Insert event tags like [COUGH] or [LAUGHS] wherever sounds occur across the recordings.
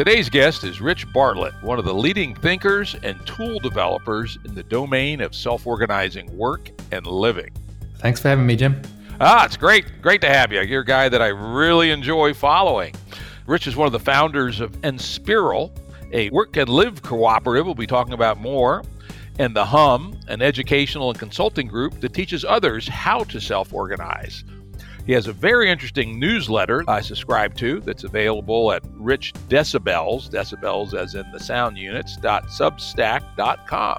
Today's guest is Rich Bartlett, one of the leading thinkers and tool developers in the domain of self organizing work and living. Thanks for having me, Jim. Ah, it's great. Great to have you. You're a guy that I really enjoy following. Rich is one of the founders of Enspiral, a work and live cooperative we'll be talking about more, and the Hum, an educational and consulting group that teaches others how to self organize. He has a very interesting newsletter I subscribe to that's available at Rich Decibels, decibels as in the sound units, .substack.com.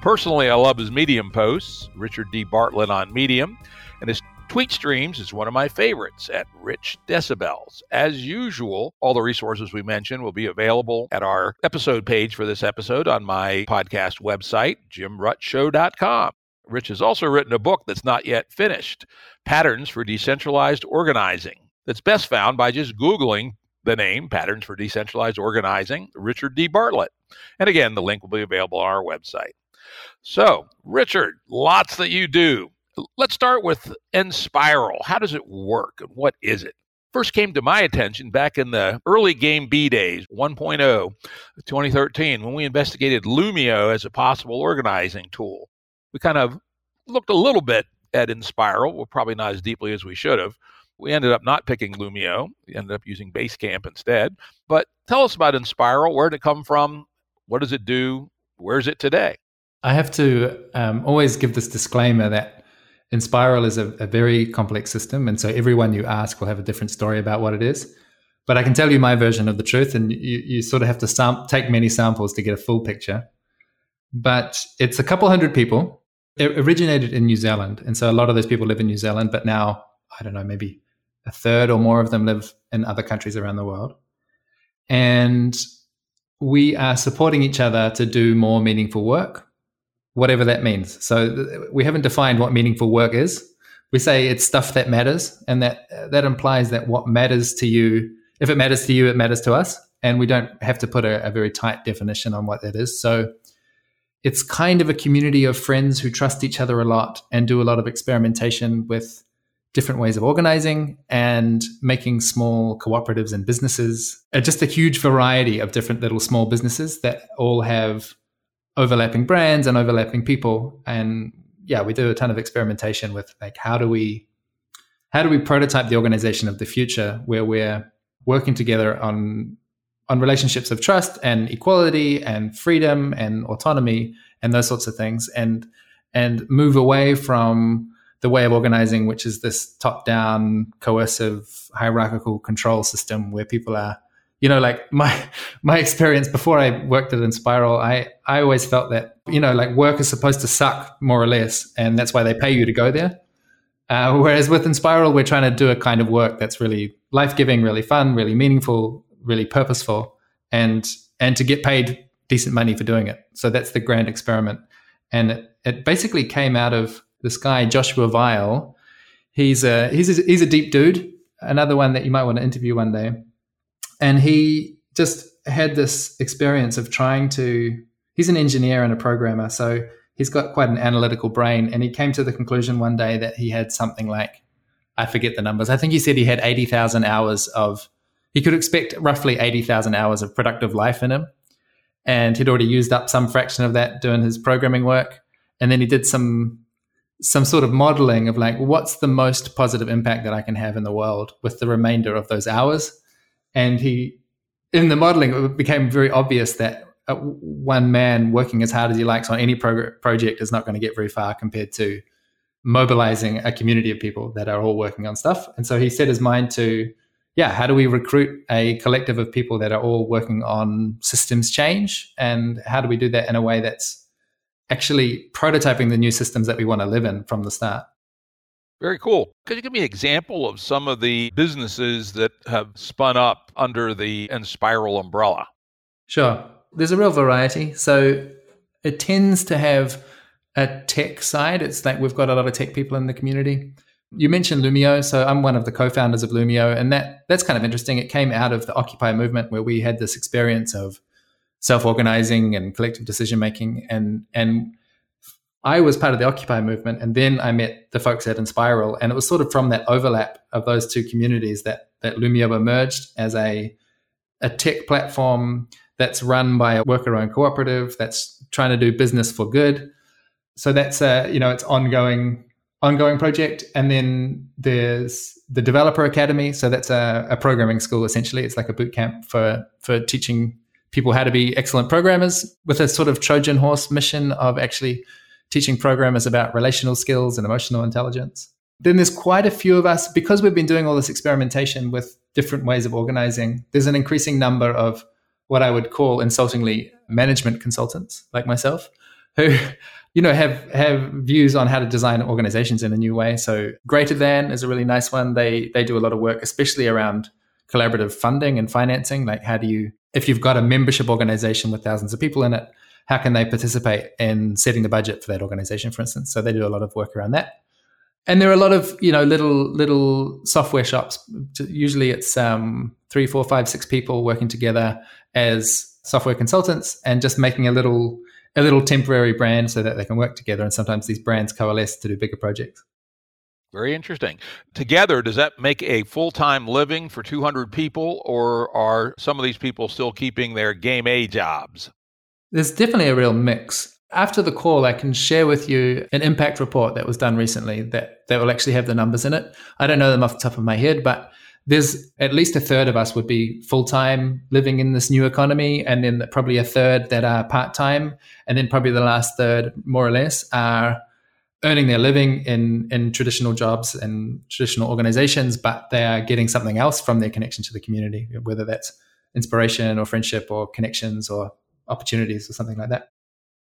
Personally, I love his Medium posts, Richard D. Bartlett on Medium, and his Tweet Streams is one of my favorites at Rich Decibels. As usual, all the resources we mentioned will be available at our episode page for this episode on my podcast website, jimruttshow.com. Rich has also written a book that's not yet finished Patterns for Decentralized Organizing, that's best found by just Googling the name Patterns for Decentralized Organizing, Richard D. Bartlett. And again, the link will be available on our website. So, Richard, lots that you do. Let's start with Enspiral. How does it work and what is it? First came to my attention back in the early Game B days, 1.0, 2013, when we investigated Loomio as a possible organizing tool. We kind of looked a little bit at Enspiral, well, probably not as deeply as we should have. We ended up not picking Loomio. We ended up using Basecamp instead. But tell us about Enspiral. Where did it come from? What does it do? Where is it today? I have to um, always give this disclaimer that Enspiral is a, a, very complex system, and so everyone you ask will have a different story about what it is. But I can tell you my version of the truth, and you, you sort of have to sam- take many samples to get a full picture. But it's a couple hundred people. It originated in New Zealand, and so a lot of those people live in New Zealand. But now, I don't know, maybe a third or more of them live in other countries around the world. And we are supporting each other to do more meaningful work whatever that means. So we haven't defined what meaningful work is. We say it's stuff that matters, and that that implies that what matters to you, if it matters to you, it matters to us, and we don't have to put a, a very tight definition on what that is. So it's kind of a community of friends who trust each other a lot and do a lot of experimentation with different ways of organizing and making small cooperatives and businesses. Uh, just a huge variety of different little small businesses that all have overlapping brands and overlapping people and yeah we do a ton of experimentation with like how do we how do we prototype the organization of the future where we're working together on on relationships of trust and equality and freedom and autonomy and those sorts of things and and move away from the way of organizing which is this top down coercive hierarchical control system where people are you know like my [LAUGHS] my experience before i worked at enspiral i i always felt that you know like work is supposed to suck more or less and that's why they pay you to go there. Uh, whereas with enspiral we're trying to do a kind of work that's really life-giving really fun really meaningful really purposeful and and to get paid decent money for doing it. So that's the grand experiment. And it, it basically came out of this guy joshua Vial. he's a he's a, he's a deep dude another one that you might want to interview one day. And he just had this experience of trying to he's an engineer and a programmer so he's got quite an analytical brain. And he came to the conclusion one day that he had something like i forget the numbers i think he said he had 80000 hours of he could expect roughly 80000 hours of productive life in him. And he'd already used up some fraction of that doing his programming work. And then he did some some sort of modeling of like what's the most positive impact that i can have in the world with the remainder of those hours. And he in the modeling it became very obvious that uh, one man working as hard as he likes on any prog- project is not going to get very far compared to mobilizing a community of people that are all working on stuff. And so he set his mind to yeah how do we recruit a collective of people that are all working on systems change and how do we do that in a way that's actually prototyping the new systems that we want to live in from the start Very cool. Could you give me an example of some of the businesses that have spun up under the Enspiral umbrella? Sure. There's a real variety. So it tends to have a tech side. It's like we've got a lot of tech people in the community. You mentioned Loomio, so I'm one of the co-founders of Loomio, and that that's kind of interesting. It came out of the Occupy movement where we had this experience of self-organizing and collective decision making, and and I was part of the Occupy movement, and then I met the folks at Enspiral, and it was sort of from that overlap of those two communities that that Loomio emerged as a a tech platform that's run by a worker-owned cooperative that's trying to do business for good. So that's a you know it's ongoing ongoing project, and then there's the Developer Academy. So that's a, a programming school essentially. It's like a boot camp for for teaching people how to be excellent programmers with a sort of Trojan horse mission of actually teaching programmers about relational skills and emotional intelligence. Then there's quite a few of us, because we've been doing all this experimentation with different ways of organizing, there's an increasing number of what I would call insultingly management consultants like myself who you know have have views on how to design organizations in a new way so greater than is a really nice one they they do a lot of work especially around collaborative funding and financing like how do you if you've got a membership organization with thousands of people in it how can they participate in setting the budget for that organization, for instance? So they do a lot of work around that. And there are a lot of you know little little software shops. Usually it's um, three, four, five, six people working together as software consultants and just making a little a little temporary brand so that they can work together. And sometimes these brands coalesce to do bigger projects. Very interesting. Together, does that make a full time living for 200 people, or are some of these people still keeping their game A jobs? There's definitely a real mix. After the call, I can share with you an impact report that was done recently that, that will actually have the numbers in it. I don't know them off the top of my head, but there's at least a third of us would be full time living in this new economy, and then probably a third that are part time, and then probably the last third, more or less, are earning their living in in traditional jobs and traditional organizations, but they are getting something else from their connection to the community, whether that's inspiration or friendship or connections or opportunities or something like that.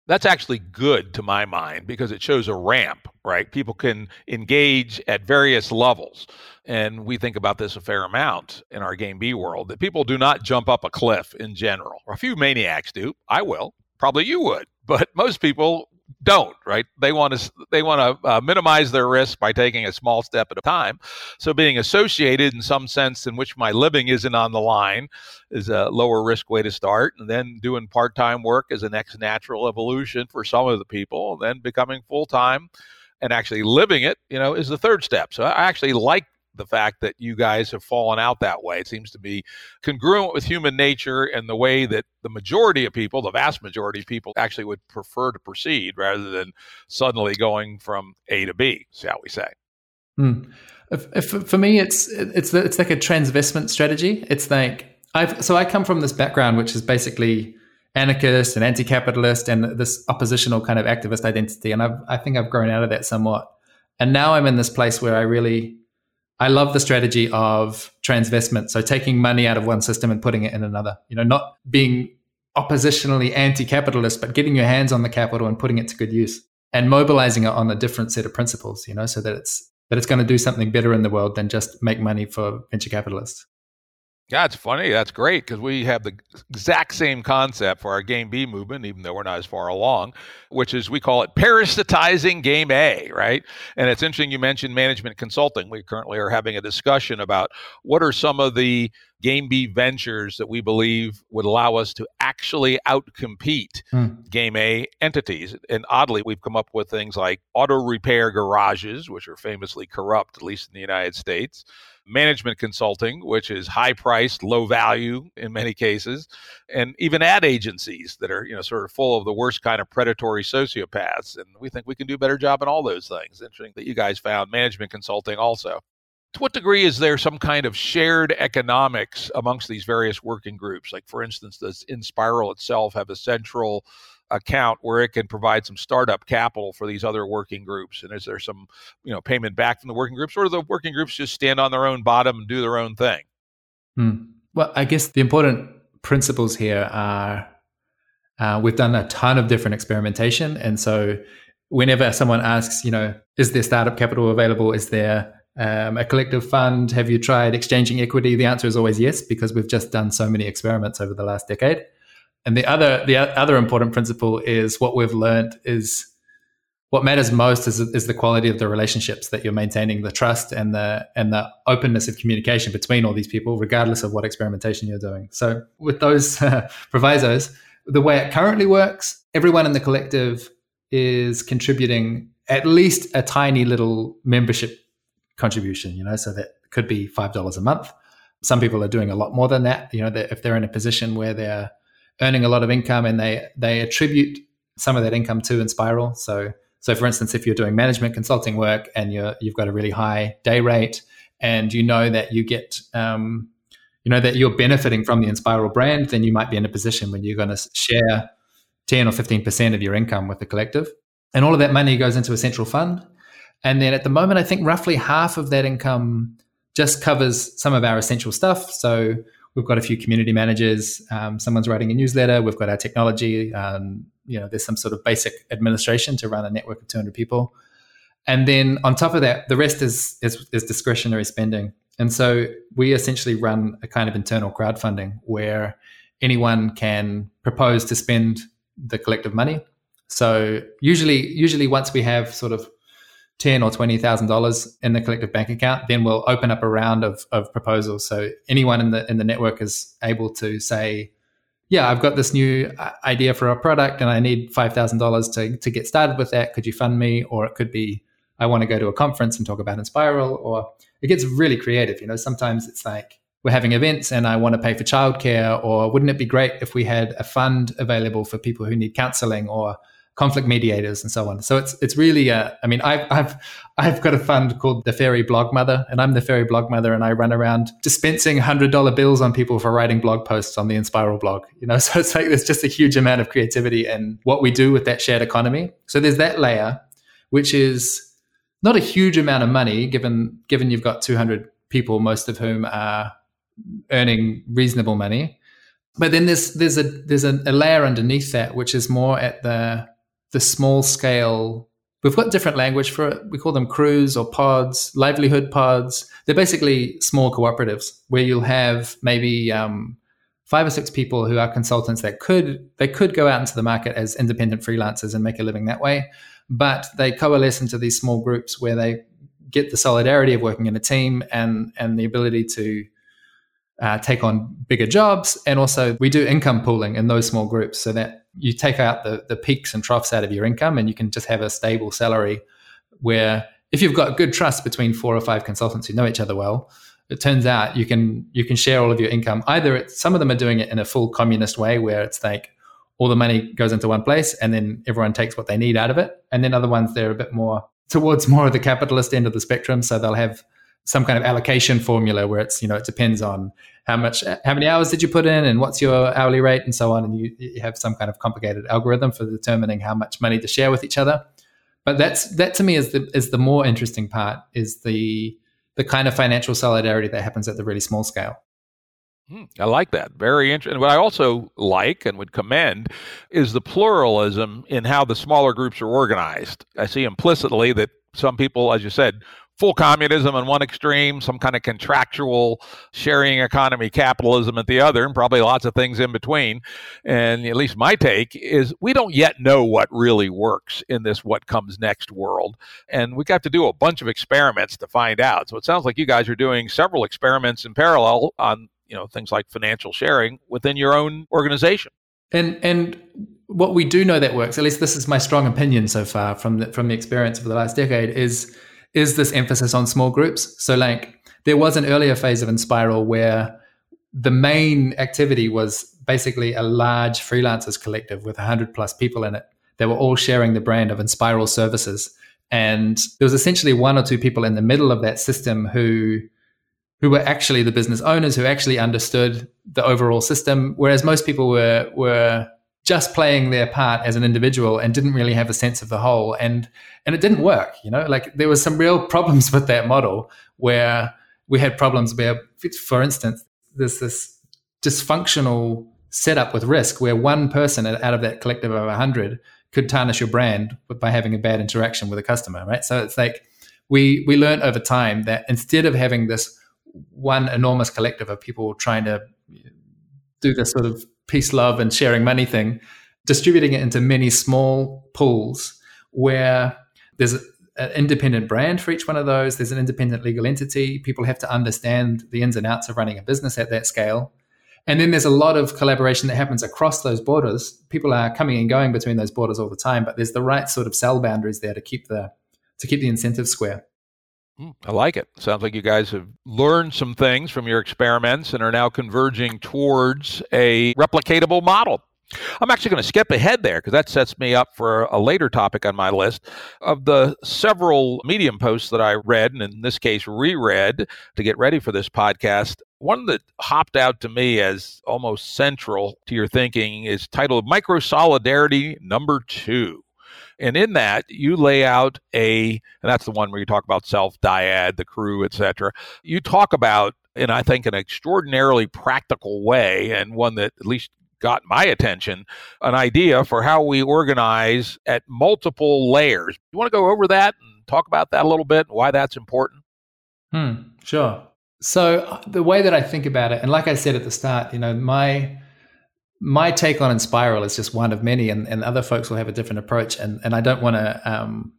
That's actually good to my mind because it shows a ramp, right? People can engage at various levels. And we think about this a fair amount in our game B world that people do not jump up a cliff in general. A few maniacs do. I will. Probably you would. But most people don't right? They want to they want to uh, minimize their risk by taking a small step at a time. So being associated in some sense in which my living isn't on the line is a lower risk way to start and then doing part-time work is the next natural evolution for some of the people and then becoming full-time and actually living it you know is the third step. So i actually like the fact that you guys have fallen out that way. It seems to be congruent with human nature and the way that the majority of people, the vast majority of people, actually would prefer to proceed rather than suddenly going from A to B, shall we say. Hmm. If, if, for me, it's it's it's like a transvestment strategy. It's like I've so I come from this background which is basically anarchist and anti-capitalist and this oppositional kind of activist identity, and I've, I think I've grown out of that somewhat. And now I'm in this place where I really I love the strategy of transvestment. So taking money out of one system and putting it in another, you know, not being oppositionally anti-capitalist, but getting your hands on the capital and putting it to good use and mobilizing it on a different set of principles, you know, so that it's that it's going to do something better in the world than just make money for venture capitalists. Yeah, it's funny. That's great because we have the exact same concept for our Game B movement, even though we're not as far along, which is we call it parasitizing Game A, right? And it's interesting you mentioned management consulting. We currently are having a discussion about what are some of the Game B ventures that we believe would allow us to actually outcompete hmm. Game A entities. And oddly, we've come up with things like auto repair garages, which are famously corrupt, at least in the United States management consulting, which is high priced, low value in many cases, and even ad agencies that are, you know, sort of full of the worst kind of predatory sociopaths. And we think we can do a better job in all those things. Interesting that you guys found management consulting also. To what degree is there some kind of shared economics amongst these various working groups? Like, for instance, does Enspiral itself have a central account where it can provide some startup capital for these other working groups? And is there some, you know, payment back from the working groups, or do the working groups just stand on their own bottom and do their own thing? Hmm. Well, I guess the important principles here are uh, we've done a ton of different experimentation, and so whenever someone asks, you know, is there startup capital available? Is there um, a collective fund? Have you tried exchanging equity? The answer is always yes, because we've just done so many experiments over the last decade. And the other the other important principle is what we've learned is what matters most is, is the quality of the relationships that you're maintaining, the trust and the and the openness of communication between all these people, regardless of what experimentation you're doing. So with those [LAUGHS] provisos, the way it currently works, everyone in the collective is contributing at least a tiny little membership contribution. You know, so that could be five dollars a month. Some people are doing a lot more than that. You know, if they're in a position where they're earning a lot of income and they they attribute some of that income to Enspiral. So so for instance, if you're doing management consulting work and you're you've got a really high day rate and you know that you get um, you know that you're benefiting from the Enspiral brand, then you might be in a position when you're going to share 10 or 15% of your income with the collective. And all of that money goes into a central fund. And then at the moment, I think roughly half of that income just covers some of our essential stuff. So We've got a few community managers. Um, someone's writing a newsletter. We've got our technology. Um, you know, there's some sort of basic administration to run a network of 200 people. And then on top of that, the rest is, is, is discretionary spending. And so we essentially run a kind of internal crowdfunding where anyone can propose to spend the collective money. So usually, usually once we have sort of ten or twenty thousand dollars in the collective bank account, then we'll open up a round of, of proposals. So anyone in the in the network is able to say, "Yeah, I've got this new uh, idea for a product, and I need five thousand dollars to to get started with that. Could you fund me?" Or it could be, "I want to go to a conference and talk about Enspiral." Or it gets really creative. You know, sometimes it's like we're having events and I want to pay for childcare, or wouldn't it be great if we had a fund available for people who need counseling, or conflict mediators and so on. So it's it's really uh, I mean I've I've I've got a fund called the Fairy Blog Mother, and I'm the Fairy Blog Mother, and I run around dispensing hundred dollar bills on people for writing blog posts on the Enspiral blog. You know, [LAUGHS] so it's like there's just a huge amount of creativity and what we do with that shared economy. So there's that layer, which is not a huge amount of money given given you've got 200 people, most of whom are earning reasonable money. But then there's there's a there's a, a layer underneath that which is more at the the small scale we've got different language for it. We call them crews or pods, livelihood pods. They're basically small cooperatives where you'll have maybe um, five or six people who are consultants that could they could go out into the market as independent freelancers and make a living that way, but they coalesce into these small groups where they get the solidarity of working in a team and and the ability to uh, take on bigger jobs. And also, we do income pooling in those small groups so that you take out the, the peaks and troughs out of your income and you can just have a stable salary where if you've got good trust between four or five consultants who know each other well, it turns out you can you can share all of your income. Either some of them are doing it in a full communist way where it's like all the money goes into one place and then everyone takes what they need out of it. And then other ones they're a bit more [LAUGHS] towards more of the capitalist end of the spectrum. So they'll have some kind of allocation formula where it's you know it depends on how much how many hours did you put in and what's your hourly rate and so on and you, you have some kind of complicated algorithm for determining how much money to share with each other but that's that to me is the is the more interesting part is the the kind of financial solidarity that happens at the really small scale hmm, I like that. Very interesting. What I also like and would commend is the pluralism in how the smaller groups are organized. I see implicitly that some people, as you said, full communism on one extreme, some kind of contractual sharing economy capitalism at the other, and probably lots of things in between. And at least my take is we don't yet know what really works in this what comes next world. And we've got to do a bunch of experiments to find out. So it sounds like you guys are doing several experiments in parallel on you know things like financial sharing within your own organization. And and what we do know that works, at least this is my strong opinion so far from the, from the experience of the last decade, is is this emphasis on small groups. So, like, there was an earlier phase of Enspiral where the main activity was basically a large freelancers collective with 100 plus people in it. They were all sharing the brand of Enspiral services. And there was essentially one or two people in the middle of that system who who were actually the business owners who actually understood the overall system, whereas most people were were just playing their part as an individual and didn't really have a sense of the whole and and it didn't work you know like there was some real [LAUGHS] problems with that model where we had problems where for instance there's this dysfunctional setup with risk where one person out of that collective of 100 could tarnish your brand by having a bad interaction with a customer, right? So it's like we we learned over time that instead of having this one enormous collective of people trying to do this sort of peace, love, and sharing money thing, distributing it into many small pools where there's an independent brand for each one of those. There's an independent legal entity. People have to understand the ins and outs of running a business at that scale. And then there's a lot of collaboration that happens across those borders. People are coming and going between those borders all the time, but there's the right sort of cell boundaries there to keep the to keep the incentive square. Hmm, I like it. Sounds like you guys have learned some things from your experiments and are now converging towards a replicatable model. I'm actually going to skip ahead there because that sets me up for a later topic on my list. Of the several Medium posts that I read, and in this case, reread to get ready for this podcast, one that hopped out to me as almost central to your thinking is titled Micro Solidarity Number Two. And in that, you lay out a, and that's the one where you talk about self, dyad, the crew, etc. You talk about in I think an extraordinarily practical way, and one that at least got my attention an idea for how we organize at multiple layers. You want to go over that and talk about that a little bit and why that's important? Hmm, sure. So uh, the way that I think about it, and like I said at the start, you know, my my take on Enspiral is just one of many, and, and other folks will have a different approach. And and I don't want to um,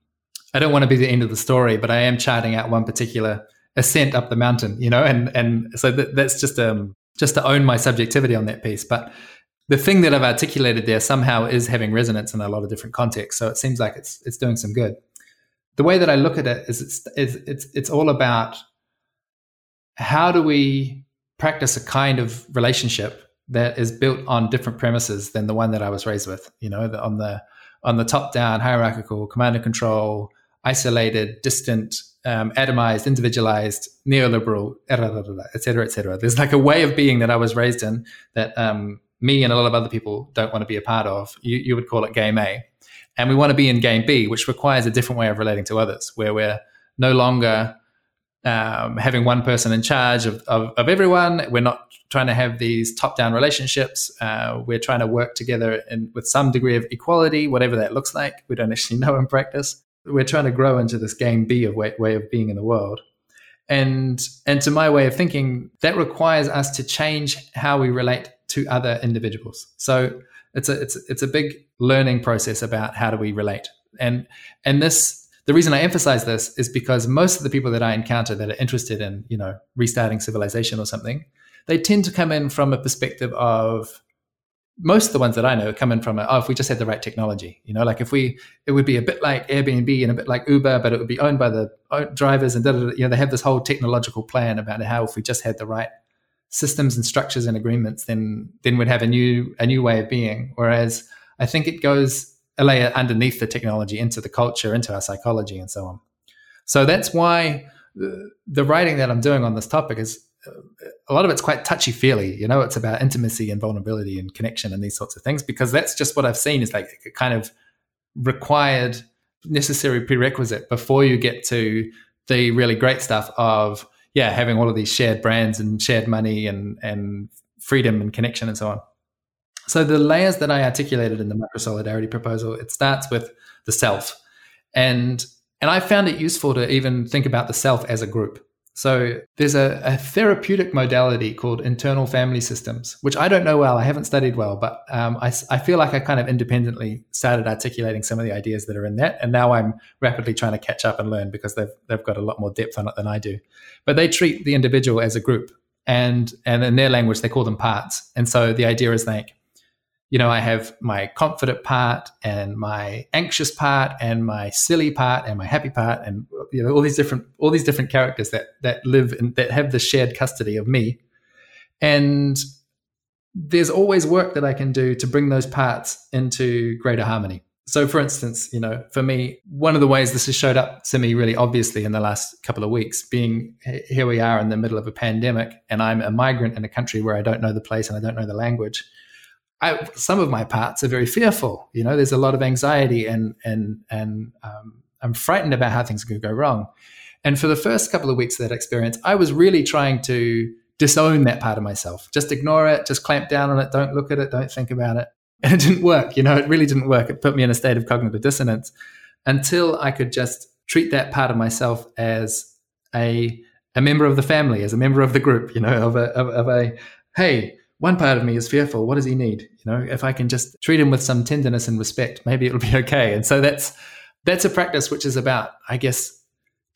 I don't want to be the end of the story, but I am charting out one particular ascent up the mountain, you know, and and so that, that's just um just to own my subjectivity on that piece. But the thing that I've articulated there somehow is having resonance in a lot of different contexts. So it seems like it's it's doing some good. The way that I look at it is it's it's it's, it's all about how do we practice a kind of relationship that is built on different premises than the one that I was raised with. You know, the, on the on the top down hierarchical command and control, isolated, distant, um, atomized, individualized, neoliberal, et cetera, et. There's like a way of being that I was raised in that um, me and a lot of other people don't want to be a part of. You, you would call it game A. And we want to be in game B, which requires a different way of relating to others, where we're no longer um, having one person in charge of, of, of, everyone. We're not trying to have these top down relationships. Uh, we're trying to work together in, with some degree of equality, whatever that looks like. We don't actually [LAUGHS] know in practice. We're trying to grow into this game B of way, way of being in the world. And, and to my way of thinking, that requires us to change how we relate to other individuals. So it's a it's it's a big learning process about how do we relate. And and this the reason I emphasize this is because most of the people that I encounter that are interested in, you know, restarting civilization or something, they tend to come in from a perspective of most of the ones that I know come in from a, oh, if we just had the right technology, you know, like if we, it would be a bit like Airbnb and a bit like Uber, but it would be owned by the uh, drivers and da, da, da, you know, they have this whole technological plan about how if we just had the right systems and structures and agreements, then then we'd have a new a new way of being. Whereas I think it goes a layer underneath the technology into the culture, into our psychology, and so on. So that's why the, the writing that I'm doing on this topic is uh, a lot of it's quite touchy feely. You know, it's about intimacy and vulnerability and connection and these sorts of things because that's just what I've seen is like a kind of required necessary prerequisite before you get to the really great stuff of yeah, having all of these shared brands and shared money and and freedom and connection and so on. So the layers that I articulated in the micro solidarity proposal, it starts with the self, and and I found it useful to even think about the self as a group. So there's a, a, therapeutic modality called internal family systems, which I don't know well. I haven't studied well, but um, I, I feel like I kind of independently started articulating some of the ideas that are in that, and now I'm rapidly trying to catch up and learn because they've they've got a lot more depth on it than I do. But they treat the individual as a group, and and in their language they call them parts. And so the idea is like you know, I have my confident part and my anxious part and my silly part and my happy part and you know all these different all these different characters that that live and that have the shared custody of me. And there's always work that I can do to bring those parts into greater harmony. So, for instance, you know, for me, one of the ways this has showed up to me really obviously in the last couple of weeks, being here we are in the middle of a pandemic, and I'm a migrant in a country where I don't know the place and I don't know the language I, some of my parts are very fearful. You know, there's a lot of anxiety and and and um, I'm frightened about how things could go wrong. And for the first couple of weeks of that experience, I was really trying to disown that part of myself. Just ignore it, just clamp down on it, don't look at it, don't think about it. [LAUGHS] And it didn't work. You know, it really didn't work. It put me in a state of cognitive dissonance until I could just treat that part of myself as a a member of the family, as a member of the group, you know, of a of, of a hey, one part of me is fearful. What does he need? You know, if I can just treat him with some tenderness and respect, maybe it'll be [LAUGHS] okay. And so that's that's a practice which is about, I guess,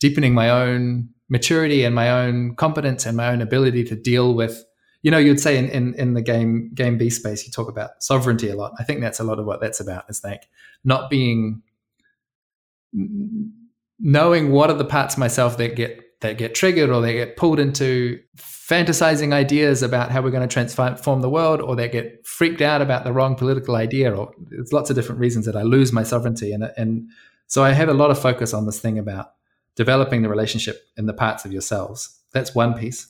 deepening my own maturity and my own competence and my own ability to deal with you know you'd say in, in, in the game game b space you talk about sovereignty a lot i think that's a lot of what that's about it's like not being knowing what are the parts myself that get that get triggered or they get pulled into fantasizing ideas about how we're going to transform the world or they get freaked out about the wrong political idea or there's lots of different reasons that I lose my sovereignty and and so I have a lot of focus on this thing about developing the relationship in the parts of yourselves. That's one piece.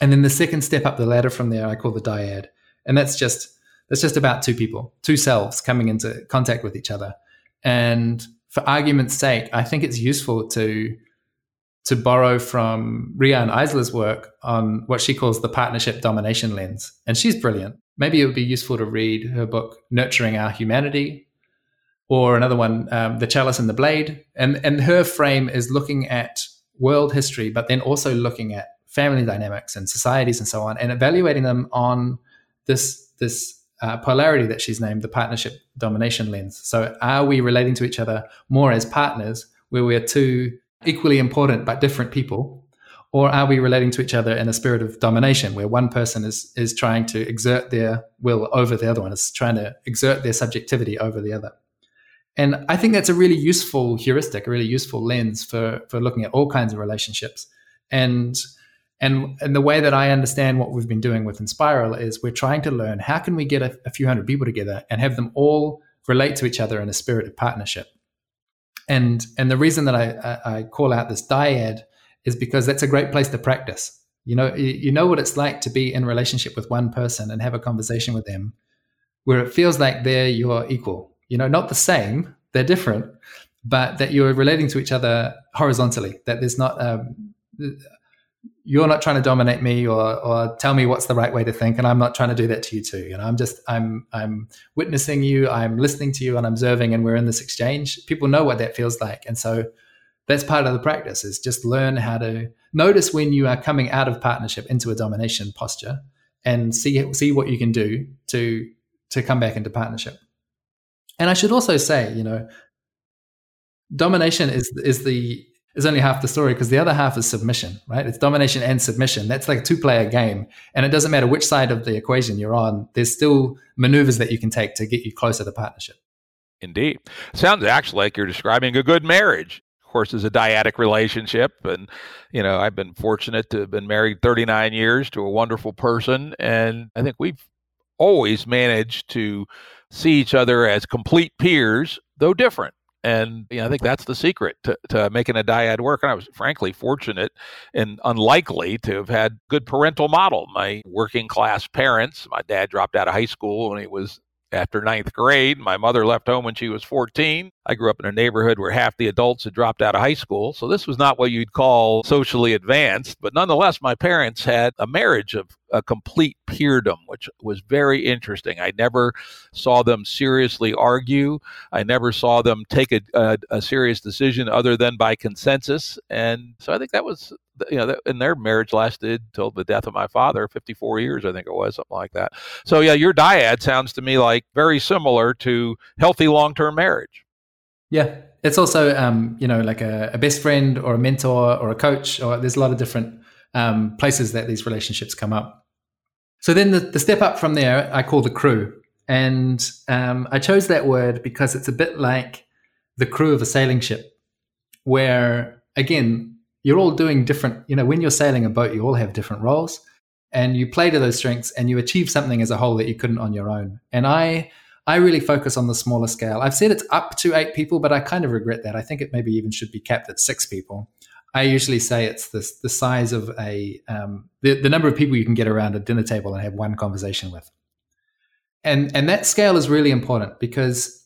And then the second step up the ladder from there I call the dyad. And that's just that's just about two people, two selves coming into contact with each other. And for argument's sake, I think it's useful to to borrow from Riane Eisler's work on what she calls the partnership domination lens. And she's brilliant. Maybe it would be useful to read her book, Nurturing Our Humanity, or another one, um, The Chalice and the Blade. And, and her frame is looking at world history, but then also looking at family dynamics and societies and so on, and evaluating them on this, this uh, polarity that she's named the partnership domination lens. So, are we relating to each other more as partners, where we're two equally important but different people? Or are we relating to each other in a spirit of domination where one person is, is trying to exert their will over the other one, is trying to exert their subjectivity over the other? And I think that's a really useful heuristic, a really useful lens for, for looking at all kinds of relationships. And and and the way that I understand what we've been doing with Enspiral is we're trying to learn how can we get a, a few hundred people together and have them all relate to each other in a spirit of partnership. And and the reason that I, I, I call out this dyad is because that's a great place to practice. You know, you, know what it's like to be in relationship with one person and have a conversation with them where it feels like they're your equal. You know, not the same, they're different, but that you're relating to each other horizontally. That there's not um, you're not trying to dominate me or or tell me what's the right way to think and i'm not trying to do that to you too you know? I'm just i'm i'm witnessing you i'm listening to you and observing and we're in this exchange. People know what that feels like and so that's part of the practice is just learn how to notice when you are coming out of partnership into a domination posture and see see what you can do to to come back into partnership. And i should also say you know domination is is the is only half the story because the other half is submission, right? It's domination and submission. That's like a two player game. And it doesn't matter which side of the equation you're on, there's still maneuvers that you can take to get you closer to partnership. Indeed. Sounds actually like you're describing a good marriage. Of course, it's a dyadic relationship. And, you know, I've been fortunate to have been married 39 years to a wonderful person. And I think we've always managed to see each other as complete peers, though different. And you know, I think that's the secret to, to making a dyad work. And I was frankly fortunate and unlikely to have had good parental model. My working class parents, my dad dropped out of high school when he was after ninth grade. My mother left home when she was 14. I grew up in a neighborhood where half the adults had dropped out of high school. So this was not what you'd call socially advanced. But nonetheless, my parents had a marriage of a complete peerdom, which was very interesting. I never saw them seriously argue. I never saw them take a, a, a serious decision other than by consensus. And so I think that was you know, and their marriage lasted till the death of my father, 54 years, I think it was, something like that. So, yeah, your dyad sounds to me like very similar to healthy long term marriage. Yeah, it's also um, you know like a, a, best friend or a mentor or a coach or there's a lot of different um, places that these relationships come up. So then the, the step up from there I call the crew, and um, I chose that word because it's a bit like the crew of a sailing ship, where again you're all doing different. You know, when you're sailing a boat, you all have different roles, and you play to those strengths, and you achieve something as a whole that you couldn't on your own. And I I really focus on the smaller scale. I've said it's up to eight people, but I kind of regret that. I think it maybe even should be capped at six people. I usually say it's the, the size of a um, the, the number of people you can get around a dinner table and have one conversation with. And and that scale is really important because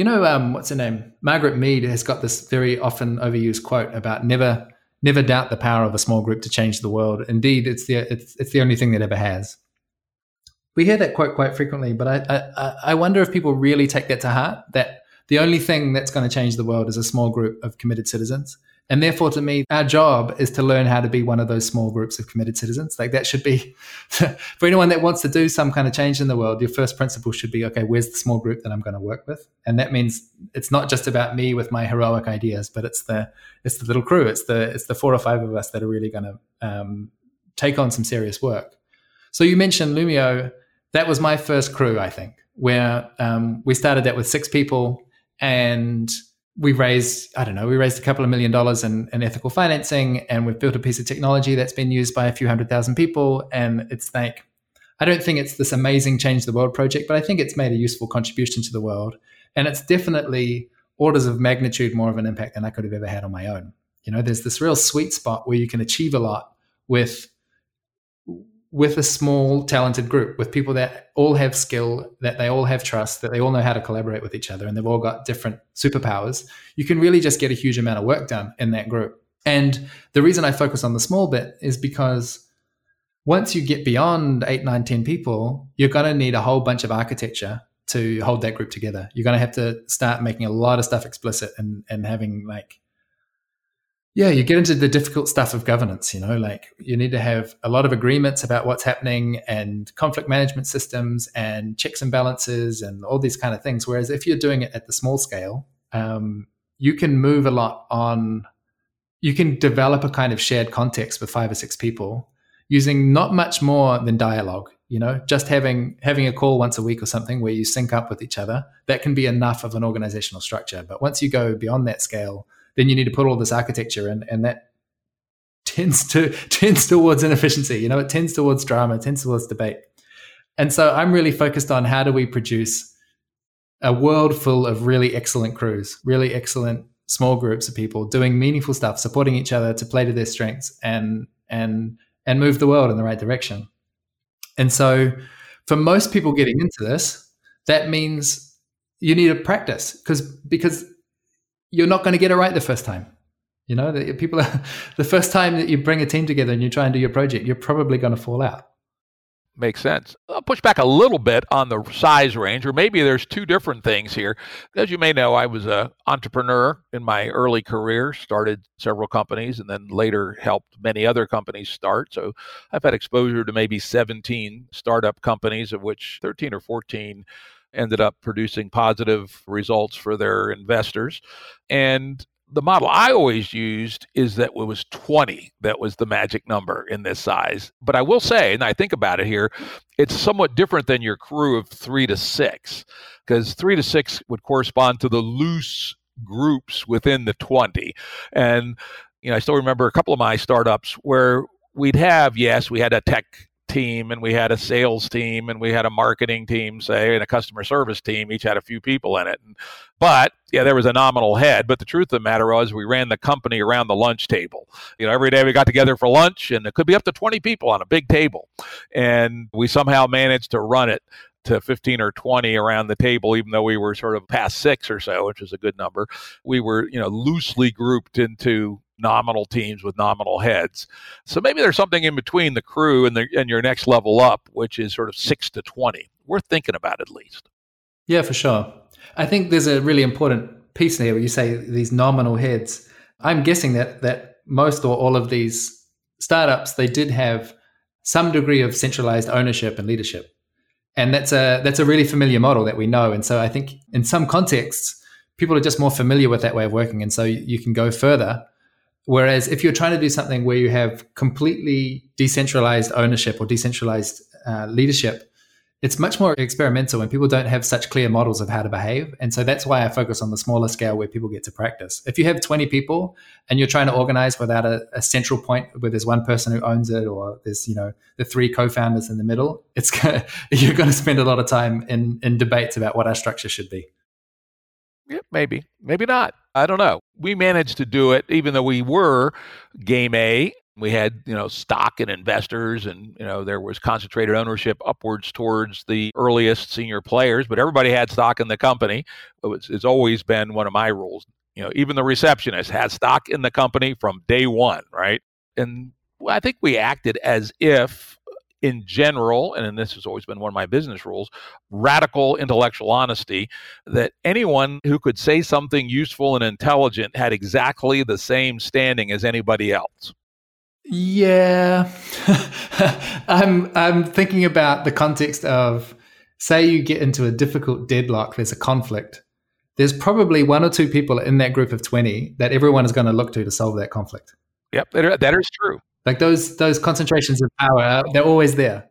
you know um, what's her name? Margaret Mead has got this very often overused quote about never never doubt the power of a small group to change the world. Indeed, it's the it's, it's the only thing that ever has. We hear that quote quite frequently, but I, I, I wonder if people really take that to heart that the only thing that's going to change the world is a small group of committed citizens. And therefore, to me, our job is to learn how to be one of those small groups of committed citizens. Like that should be, [LAUGHS] for anyone that wants to do some kind of change in the world, your first principle should be okay, where's the small group that I'm going to work with? And that means it's not just about me with my heroic ideas, but it's the it's the little crew. It's the it's the four or five of us that are really going to um, take on some serious work. So you mentioned Loomio. That was my first crew, I think, where um, we started that with six people and we raised, I don't know, we raised a couple of million dollars in, in, ethical financing and we've built a piece of technology that's been used by a few hundred thousand people. And it's like, I don't think it's this amazing change the world project, but I think it's made a useful contribution to the world. And it's definitely orders of magnitude more of an impact than I could have ever had on my own. You know, there's this real sweet spot where you can achieve a lot with with a small talented group with people that all have skill that they all have trust that they all know how to collaborate with each other and they've all got different superpowers you can really just get a huge amount of work done in that group. And the reason i focus on the small bit is because once you get beyond 8 9 10 people you're going to need a whole bunch of architecture to hold that group together. You're going to have to start making a lot of stuff explicit and and having like yeah, you get into the difficult stuff of governance, you know, like you need to have a lot of agreements about what's happening and conflict management systems and checks and balances and all these kind of things. Whereas if you're doing it at the small scale, um, you can move a lot on, you can develop a kind of shared context with five or six people using not much more than dialogue you know just having having a call once a week or something where you sync up with each other that can be enough of an organizational structure but once you go beyond that scale then you need to put all this architecture in, and that tends to [LAUGHS] tends towards inefficiency. You know, it tends towards drama, it tends towards debate. And so I'm really focused on how do we produce a world full of really excellent crews, really excellent small groups of people doing meaningful stuff, supporting each other to play to their strengths and and and move the world in the right direction. And so for most people getting into this, that means you need to practice because because you're not going to get it right the first time. You know, the, people are, [LAUGHS] the first time that you bring a team together and you try and do your project, you're probably going to fall out. Makes sense. I'll push back a little bit on the size range, or maybe there's two different things here. As you may know, I was an entrepreneur in my early career, started several companies, and then later helped many other companies start. So I've had exposure to maybe 17 startup companies, of which 13 or 14 ended up producing positive results for their investors. And the model I always used is that it was 20 that was the magic number in this size. But I will say, and I think about it here, it's somewhat different than your crew of three to six, because three to six would correspond to the loose groups within the 20. And, you know, I still remember a couple of my startups where we'd have, yes, we had a tech team and we had a sales team and we had a marketing team say and a customer service team each had a few people in it. But yeah there was a nominal head but the truth of the matter was we ran the company around the lunch table. You know every day we got together for lunch and it could be up to 20 people on a big table. And we somehow managed to run it to 15 or 20 around the table even though we were sort of past six or so which is a good number. We were you know loosely grouped into nominal teams with nominal heads. So maybe there's something in between the crew and, the, and your next level up, which is sort of six to 20. Worth thinking about at least. Yeah, for sure. I think there's a really important piece there where you say these nominal heads. I'm guessing that that most or all of these startups they did have some degree of centralized ownership and leadership. And that's a that's a really familiar model that we know. And so I think in some contexts, people are just more familiar with that way of working. And so you can go further Whereas if you're trying to do something where you have completely decentralized ownership or decentralized uh, leadership, it's much more experimental and people don't have such clear models of how to behave. And so that's why I focus on the smaller scale where people get to practice. If you have 20 people and you're trying to organize without a, a central point where there's one person who owns it or there's, you know, the three co-founders in the middle, it's [LAUGHS] gonna, you're going to spend a lot of time in, in debates about what our structure should be. Yeah, maybe, maybe not. I don't know. We managed to do it, even though we were game A. We had, you know, stock and investors, and you know there was concentrated ownership upwards towards the earliest senior players. But everybody had stock in the company. It was, it's always been one of my rules. You know, even the receptionist had stock in the company from day one, right? And I think we acted as if in general, and this has always been one of my business rules, radical intellectual honesty, that anyone who could say something useful and intelligent had exactly the same standing as anybody else. Yeah. [LAUGHS] I'm I'm thinking about the context of say you get into a difficult deadlock, there's a conflict. There's probably one or two people in that group of 20 that everyone is going to look to to solve that conflict. Yep, that is true. Like those those concentrations of power, they're always there.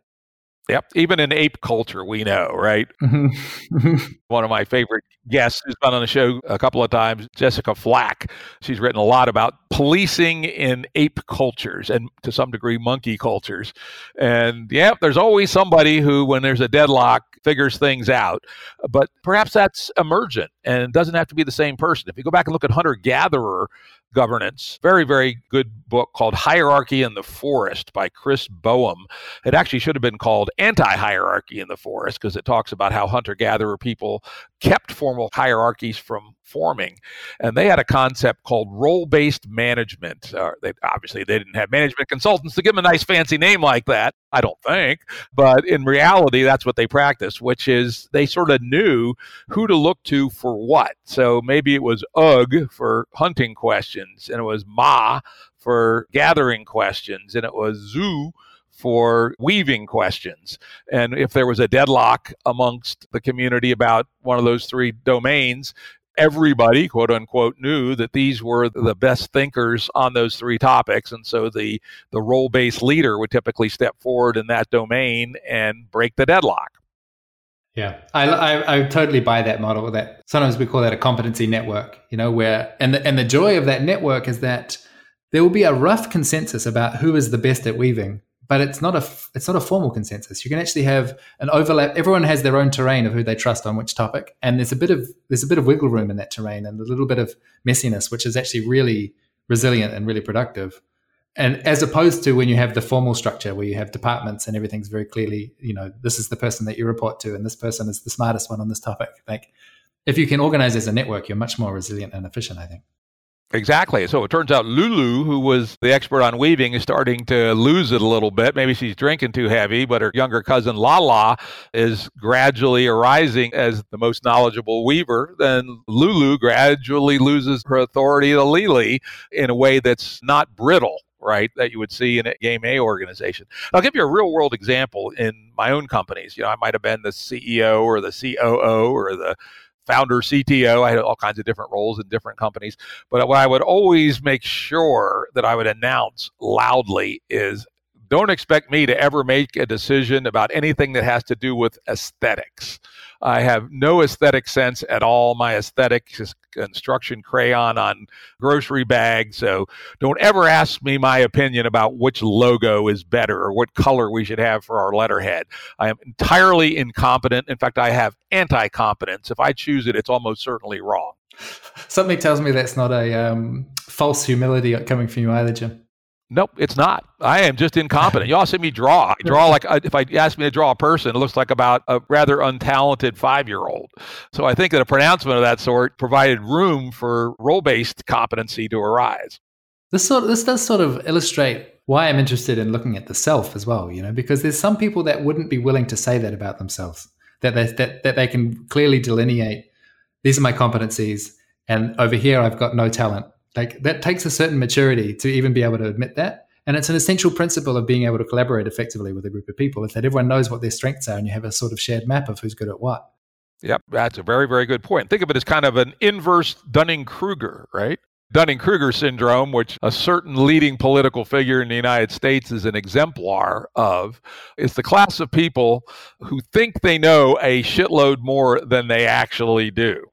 Yep. Even in ape culture, we know, right? Mm-hmm. [LAUGHS] One of my favorite guests who's been on the show a couple of times, Jessica Flack. She's written a lot about policing in ape cultures and to some degree monkey cultures. And yeah, there's always somebody who, when there's a deadlock, figures things out. But perhaps that's emergent and doesn't have to be the same person. If you go back and look at hunter gatherer governance. Very, very good book called Hierarchy in the Forest by Chris Boehm. It actually should have been called Anti Hierarchy in the Forest because it talks about how hunter gatherer people kept formal hierarchies from forming. And they had a concept called role based management. Uh, they, obviously, they didn't have management consultants to give them a nice fancy name like that, I don't think. But in reality, that's what they practiced, which is they sort of knew who to look to for what. So maybe it was UG for hunting questions, and it was Ma for gathering questions, and it was Zoo for weaving questions. And if there was a deadlock amongst the community about one of those three domains, everybody, quote unquote, knew that these were the best thinkers on those three topics. And so the, the role based leader would typically step forward in that domain and break the deadlock. Yeah, I, I, I, totally buy that model. That sometimes we call that a competency network. You know, where and the, and the joy of that network is that there will be a rough consensus about who is the best at weaving, but it's not a it's not a formal consensus. You can actually have an overlap. Everyone has their own terrain of who they trust on which topic, and there's a bit of there's a bit of wiggle room in that terrain and a little bit of messiness, which is actually really resilient and really productive. And as opposed to when you have the formal structure where you have departments and everything's very clearly, you know, this is the person that you report to, and this person is the smartest one on this topic. Like, if you can organize as a network, you're much more resilient and efficient. I think. Exactly. So it turns out Lulu, who was the expert on weaving, is starting to lose it a little bit. Maybe she's drinking too heavy, but her younger cousin Lala is gradually arising as the most knowledgeable weaver. Then Lulu gradually loses her authority to Lily in a way that's not brittle right, that you would see in a game A organization. I'll give you a real world example in my own companies. You know, I might have been the CEO or the COO or the founder, CTO. I had all kinds of different roles in different companies. But what I would always make sure that I would announce loudly is don't expect me to ever make a decision about anything that has to do with aesthetics. I have no aesthetic sense at all. My aesthetic is construction crayon on grocery bags. So don't ever ask me my opinion about which logo is better or what color we should have for our letterhead. I am entirely incompetent. In fact, I have anti competence. If I choose it, it's almost certainly wrong. Something tells me that's not a um, false humility coming from you either, Jim. Nope, it's not. I am just incompetent. You all see me draw. I draw like uh, if I ask me to draw a person, it looks like about a rather untalented five-year-old. So I think that a pronouncement of that sort provided room for role-based competency to arise. This sort of, this does sort of illustrate why I'm interested in looking at the self as well. You know, because there's some people that wouldn't be willing to say that about themselves. That they, that that they can clearly delineate. These are my competencies, and over here I've got no talent like that takes a certain maturity to even be able to admit that. And it's an essential principle of being able to collaborate effectively with a group of people is that everyone knows what their strengths are and you have a sort of shared map of who's good at what. Yep, that's a very, very good point. Think of it as kind of an inverse Dunning Kruger, right? Dunning Kruger syndrome, which a certain leading political figure in the United States is an exemplar of, is the class of people who think they know a shitload more than they actually do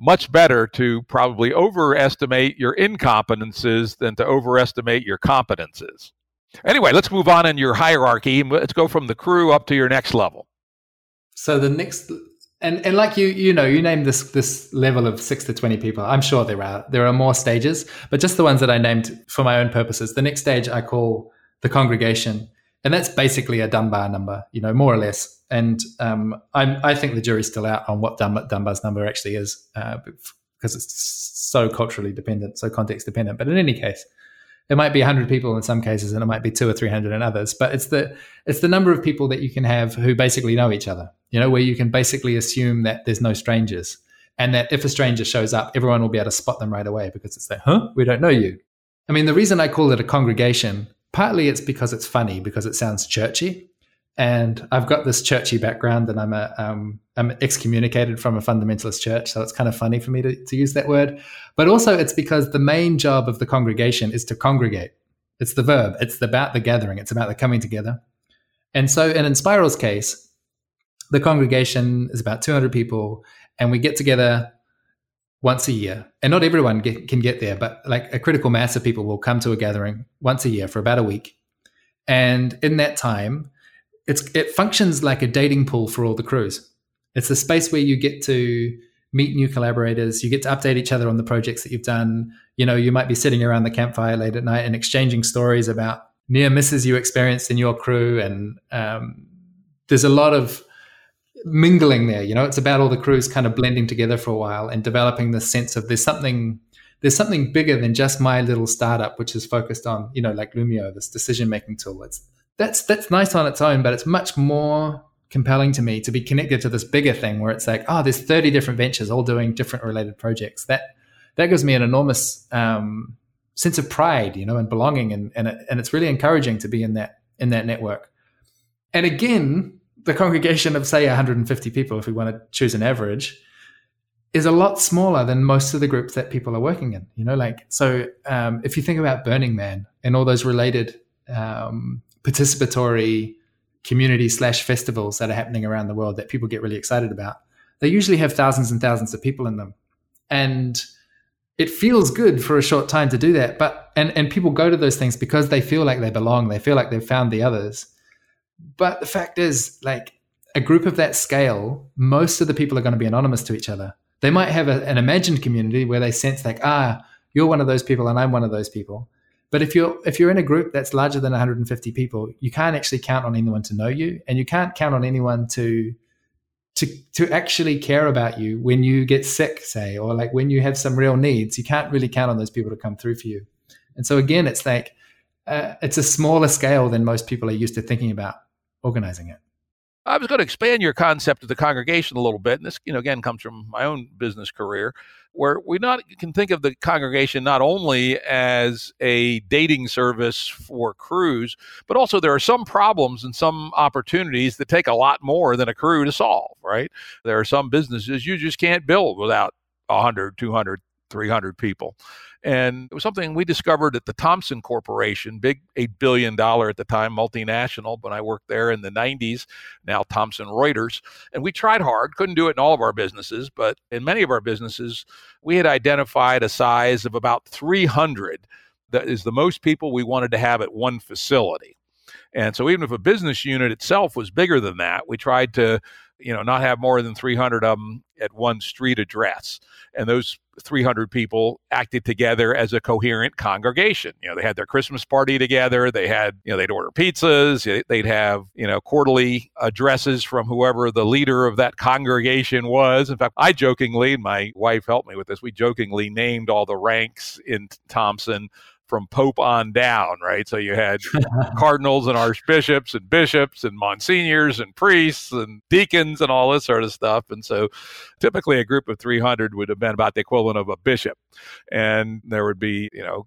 much better to probably overestimate your incompetences than to overestimate your competences. Anyway, let's move on in your hierarchy. Let's go from the crew up to your next level. So the next and and like you you know you named this this level of 6 to 20 people i'm sure there are there are more stages but just the ones that i named for my own purposes the next stage i call the congregation and that's basically a dunbar number you know more or less and um, i think the jury's still out on what Dunbar's number actually is uh, because it's so culturally dependent, so context dependent. But in any case, it might be 100 people in some cases and it might be two or 300 in others. But it's the it's the number of people that you can have who basically know each other you know where you can basically assume that there's no strangers and that if a stranger shows up everyone will be able to spot them right away because it's like huh? We don't know you. I mean the reason i call it a congregation partly it's because it's funny because it sounds churchy and I've got this churchy background, and I'm a um, I'm excommunicated from a fundamentalist church, so it's kind of funny for me to, to use that word. But also, it's because the main job of the congregation is to congregate. It's the verb. It's about the gathering. It's about the coming together. And so, in Enspiral's case, the congregation is about 200 people, and we get together once a year. And not everyone get, can get there, but like a critical mass of people will come to a gathering once a year for about a week. And in that time, it's it functions like a dating pool for all the crews. It's a space where you get to meet new collaborators. You get to update each other on the projects that you've done. You know, you might be sitting around the campfire late at night and exchanging stories about near misses you experienced in your crew. And um, there's a lot of mingling there. You know, it's about all the crews kind of blending together for a while and developing the sense of there's something there's something bigger than just my little startup, which is focused on, you know, like Loomio, this decision making tool. It's that's that's nice on its own, but it's much more compelling to me to be connected to this bigger thing where it's like, oh, there's 30 different ventures all doing different related projects. That that gives me an enormous um, sense of pride, you know, and belonging, and and it, and it's really encouraging to be in that in that network. And again, the congregation of say 150 people, if we want to choose an average, is a lot smaller than most of the groups that people are working in. You know, like so, um, if you think about Burning Man and all those related um, participatory community slash festivals that are happening around the world that people get really excited about, they usually have thousands and thousands of people in them. And it feels good for a short time to do that. But and, and people go to those things because they feel like they belong, they feel like they've found the others. But the fact is, like a group of that scale, most of the people are going to be anonymous to each other. They might have a, an imagined community where they sense like, ah, you're one of those people and I'm one of those people. But if you're if you're in a group that's larger than 150 people, you can't actually count on anyone to know you, and you can't count on anyone to to to actually care about you when you get sick, say, or like when you have some real needs. You can't really count on those people to come through for you. And so again, it's like uh, it's a smaller scale than most people are used to thinking about organizing it. I was going to expand your concept of the congregation a little bit, and this, you know, again comes from my own business career where we not can think of the congregation not only as a dating service for crews, but also there are some problems and some opportunities that take a lot more than a crew to solve, right? There are some businesses you just can't build without 100, 200, 300 people. And it was something we discovered at the Thomson Corporation, big $8 billion at the time, multinational, when I worked there in the 90s, now Thomson Reuters. And we tried hard, couldn't do it in all of our businesses, but in many of our businesses, we had identified a size of about 300 that is the most people we wanted to have at one facility. And so even if a business unit itself was bigger than that, we tried to you know, not have more than 300 of them at one street address. And those 300 people acted together as a coherent congregation. You know, they had their Christmas party together. They had, you know, they'd order pizzas. They'd have, you know, quarterly addresses from whoever the leader of that congregation was. In fact, I jokingly, my wife helped me with this, we jokingly named all the ranks in Thomson from Pope on down, right? So you had [LAUGHS] cardinals and archbishops and bishops and monsignors and priests and deacons and all this sort of stuff. And so typically a group of 300 would have been about the equivalent of a bishop. And there would be, you know,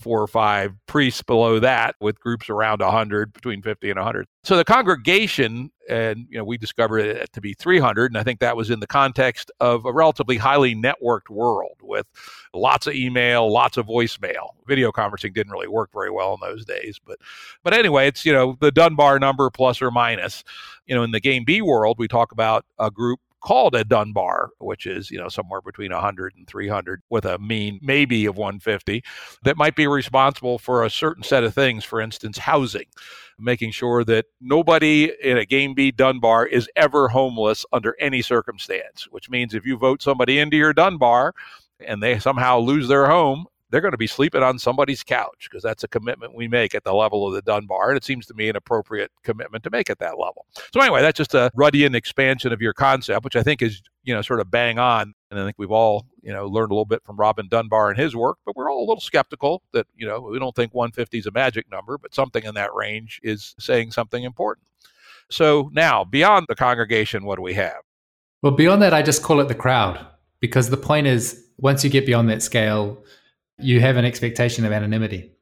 four or five priests below that with groups around 100 between 50 and 100 so the congregation and you know we discovered it to be 300 and i think that was in the context of a relatively highly networked world with lots of email lots of voicemail. Video conferencing didn't really work very well in those days but but anyway it's you know the dunbar number plus or minus. You know in the game b world we talk about a group called a Dunbar, which is, you know, somewhere between 100 and 300 with a mean maybe of 150 that might be responsible for a certain set of things, for instance, housing, making sure that nobody in a Game B Dunbar is ever homeless under any circumstance, which means if you vote somebody into your Dunbar and they somehow lose their home, they're going to be sleeping on somebody's couch because that's a commitment we make at the level of the Dunbar. And it seems to me an appropriate commitment to make at that level. So, anyway, that's just a Ruttian expansion of your concept, which I think is, you know, sort of bang on. And I think we've all, you know, learned a little bit from Robin Dunbar and his work, but we're all a little skeptical that, you know, we don't think 150 is a magic number, but something in that range is saying something important. So now, beyond the congregation, what do we have? Well, beyond that, I just call it the crowd because the point is once you get beyond that scale, you have an expectation of anonymity.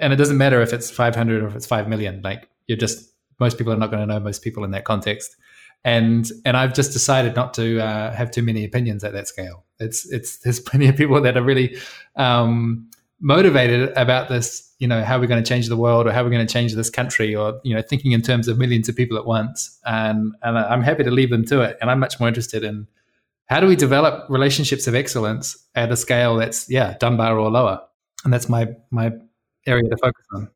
And it doesn't matter if it's 500 or if it's 5 million. Like you're just, most people are not going to know most people in that context. And and I've just decided not to uh, have too many opinions at that scale. It's it's there's plenty of people that are really um, motivated about this. You know, how we're going to change the world, or how we're going to change this country, or you know, thinking in terms of millions of people at once. And and I'm happy to leave them to it. And I'm much more interested in how do we develop relationships of excellence at a scale that's yeah Dunbar or lower, and that's my my area to focus on.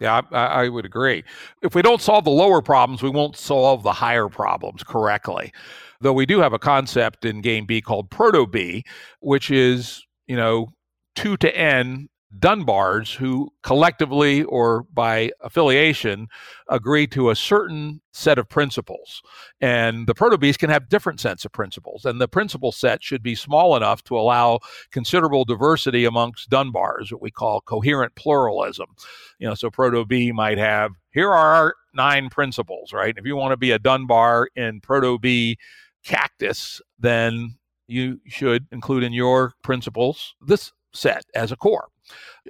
Yeah, I, I, would agree. If we don't solve the lower problems, we won't solve the higher problems correctly. Though we do have a concept in Game B called Proto B, which is you know two to n Dunbars who collectively or by affiliation agree to a certain set of principles. And the proto-Bs can have different sets of principles. And the principle set should be small enough to allow considerable diversity amongst Dunbars, what we call coherent pluralism. You know, so proto-B might have, here are our nine principles, right? If you want to be a Dunbar in proto-B cactus, then you should include in your principles this set as a core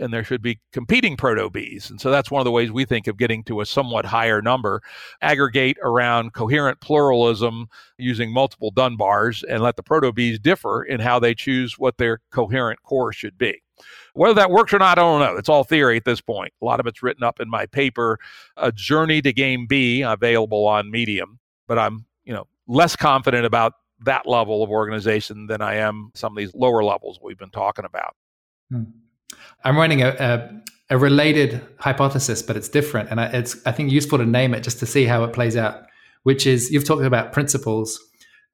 and there should be competing proto Bs. And so that's one of the ways we think of getting to a somewhat higher number. Aggregate around coherent pluralism using multiple Dunbars and let the proto Bs differ in how they choose what their coherent core should be. Whether that works or not, I don't know. It's all theory at this point. A lot of it's written up in my paper, A Journey to Game B, available on Medium. But I'm, you know, less confident about that level of organization than I am some of these lower levels we've been talking about. Hmm. I'm running a, a, a, related hypothesis, but it's different, and I, it's I think useful to name it just to see how it plays out. Which is you've talked about principles,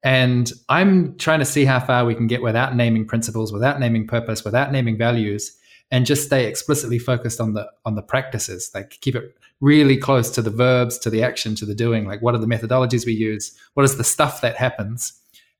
and I'm trying to see how far we can get without naming principles, without naming purpose, without naming values, and just stay explicitly focused on the on the practices. Like keep it really close to the verbs, to the action, to the doing. Like what are the methodologies we use? What is the stuff that happens?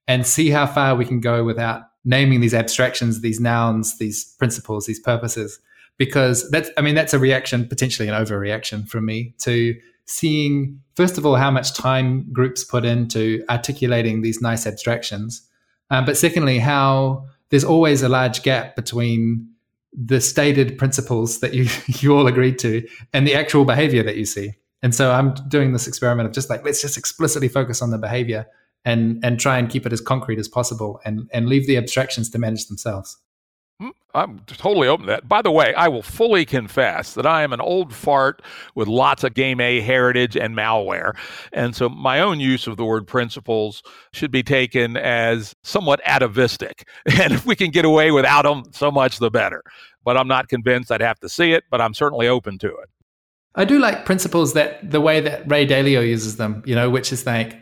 And see how far we can go without naming these abstractions, these nouns, these principles, these purposes, because that's, I mean, that's a reaction, potentially an overreaction from me to seeing, first of all, how much time groups put into articulating these nice abstractions. Um, but secondly, how there's always a large gap between the stated principles that you, [LAUGHS] you all agreed to and the actual behavior that you see. And so I'm doing this experiment of just like, let's just explicitly focus on the behavior and and try and keep it as concrete as possible and and leave the abstractions to manage themselves hmm, I'm totally open to that. By the way, I will fully confess that I am an old fart with lots of Game A heritage and malware. And so my own use of the word principles should be taken as somewhat atavistic. [LAUGHS] And if we can get away without them, so much the better. But I'm not convinced I'd have to see it, but I'm certainly open to it. I do like principles that the way that Ray Dalio uses them, you know, which is like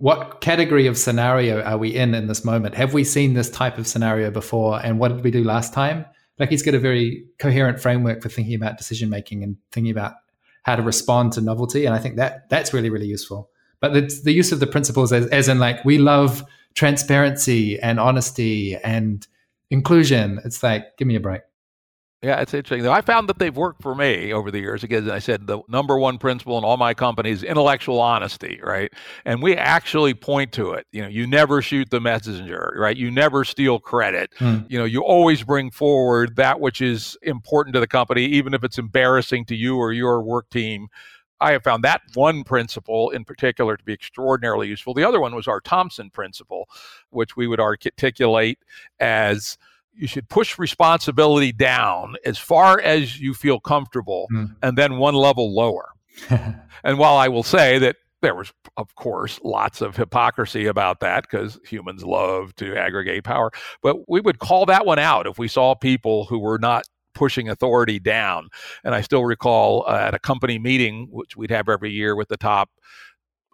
what category of scenario are we in in this moment? Have we seen this type of scenario before? And what did we do last time? Like he's got a very coherent framework for thinking about decision making and thinking about how to respond to novelty. And I think that that's really, really useful. But the, the use of the principles as, as in like, we love transparency and honesty and inclusion. It's like, give me a break. Yeah, it's interesting. I found that they've worked for me over the years. Again, I said the number one principle in all my companies intellectual honesty, right? And we actually point to it. You know, you never shoot the messenger, right? You never steal credit. Mm. You know, you always bring forward that which is important to the company, even if it's embarrassing to you or your work team. I have found that one principle in particular to be extraordinarily useful. The other one was our Thomson principle, which we would articulate as you should push responsibility down as far as you feel comfortable mm. and then one level lower. [LAUGHS] and while I will say that there was, of course, lots of hypocrisy about that because humans love to aggregate power, but we would call that one out if we saw people who were not pushing authority down. And I still recall uh, at a company meeting, which we'd have every year with the top,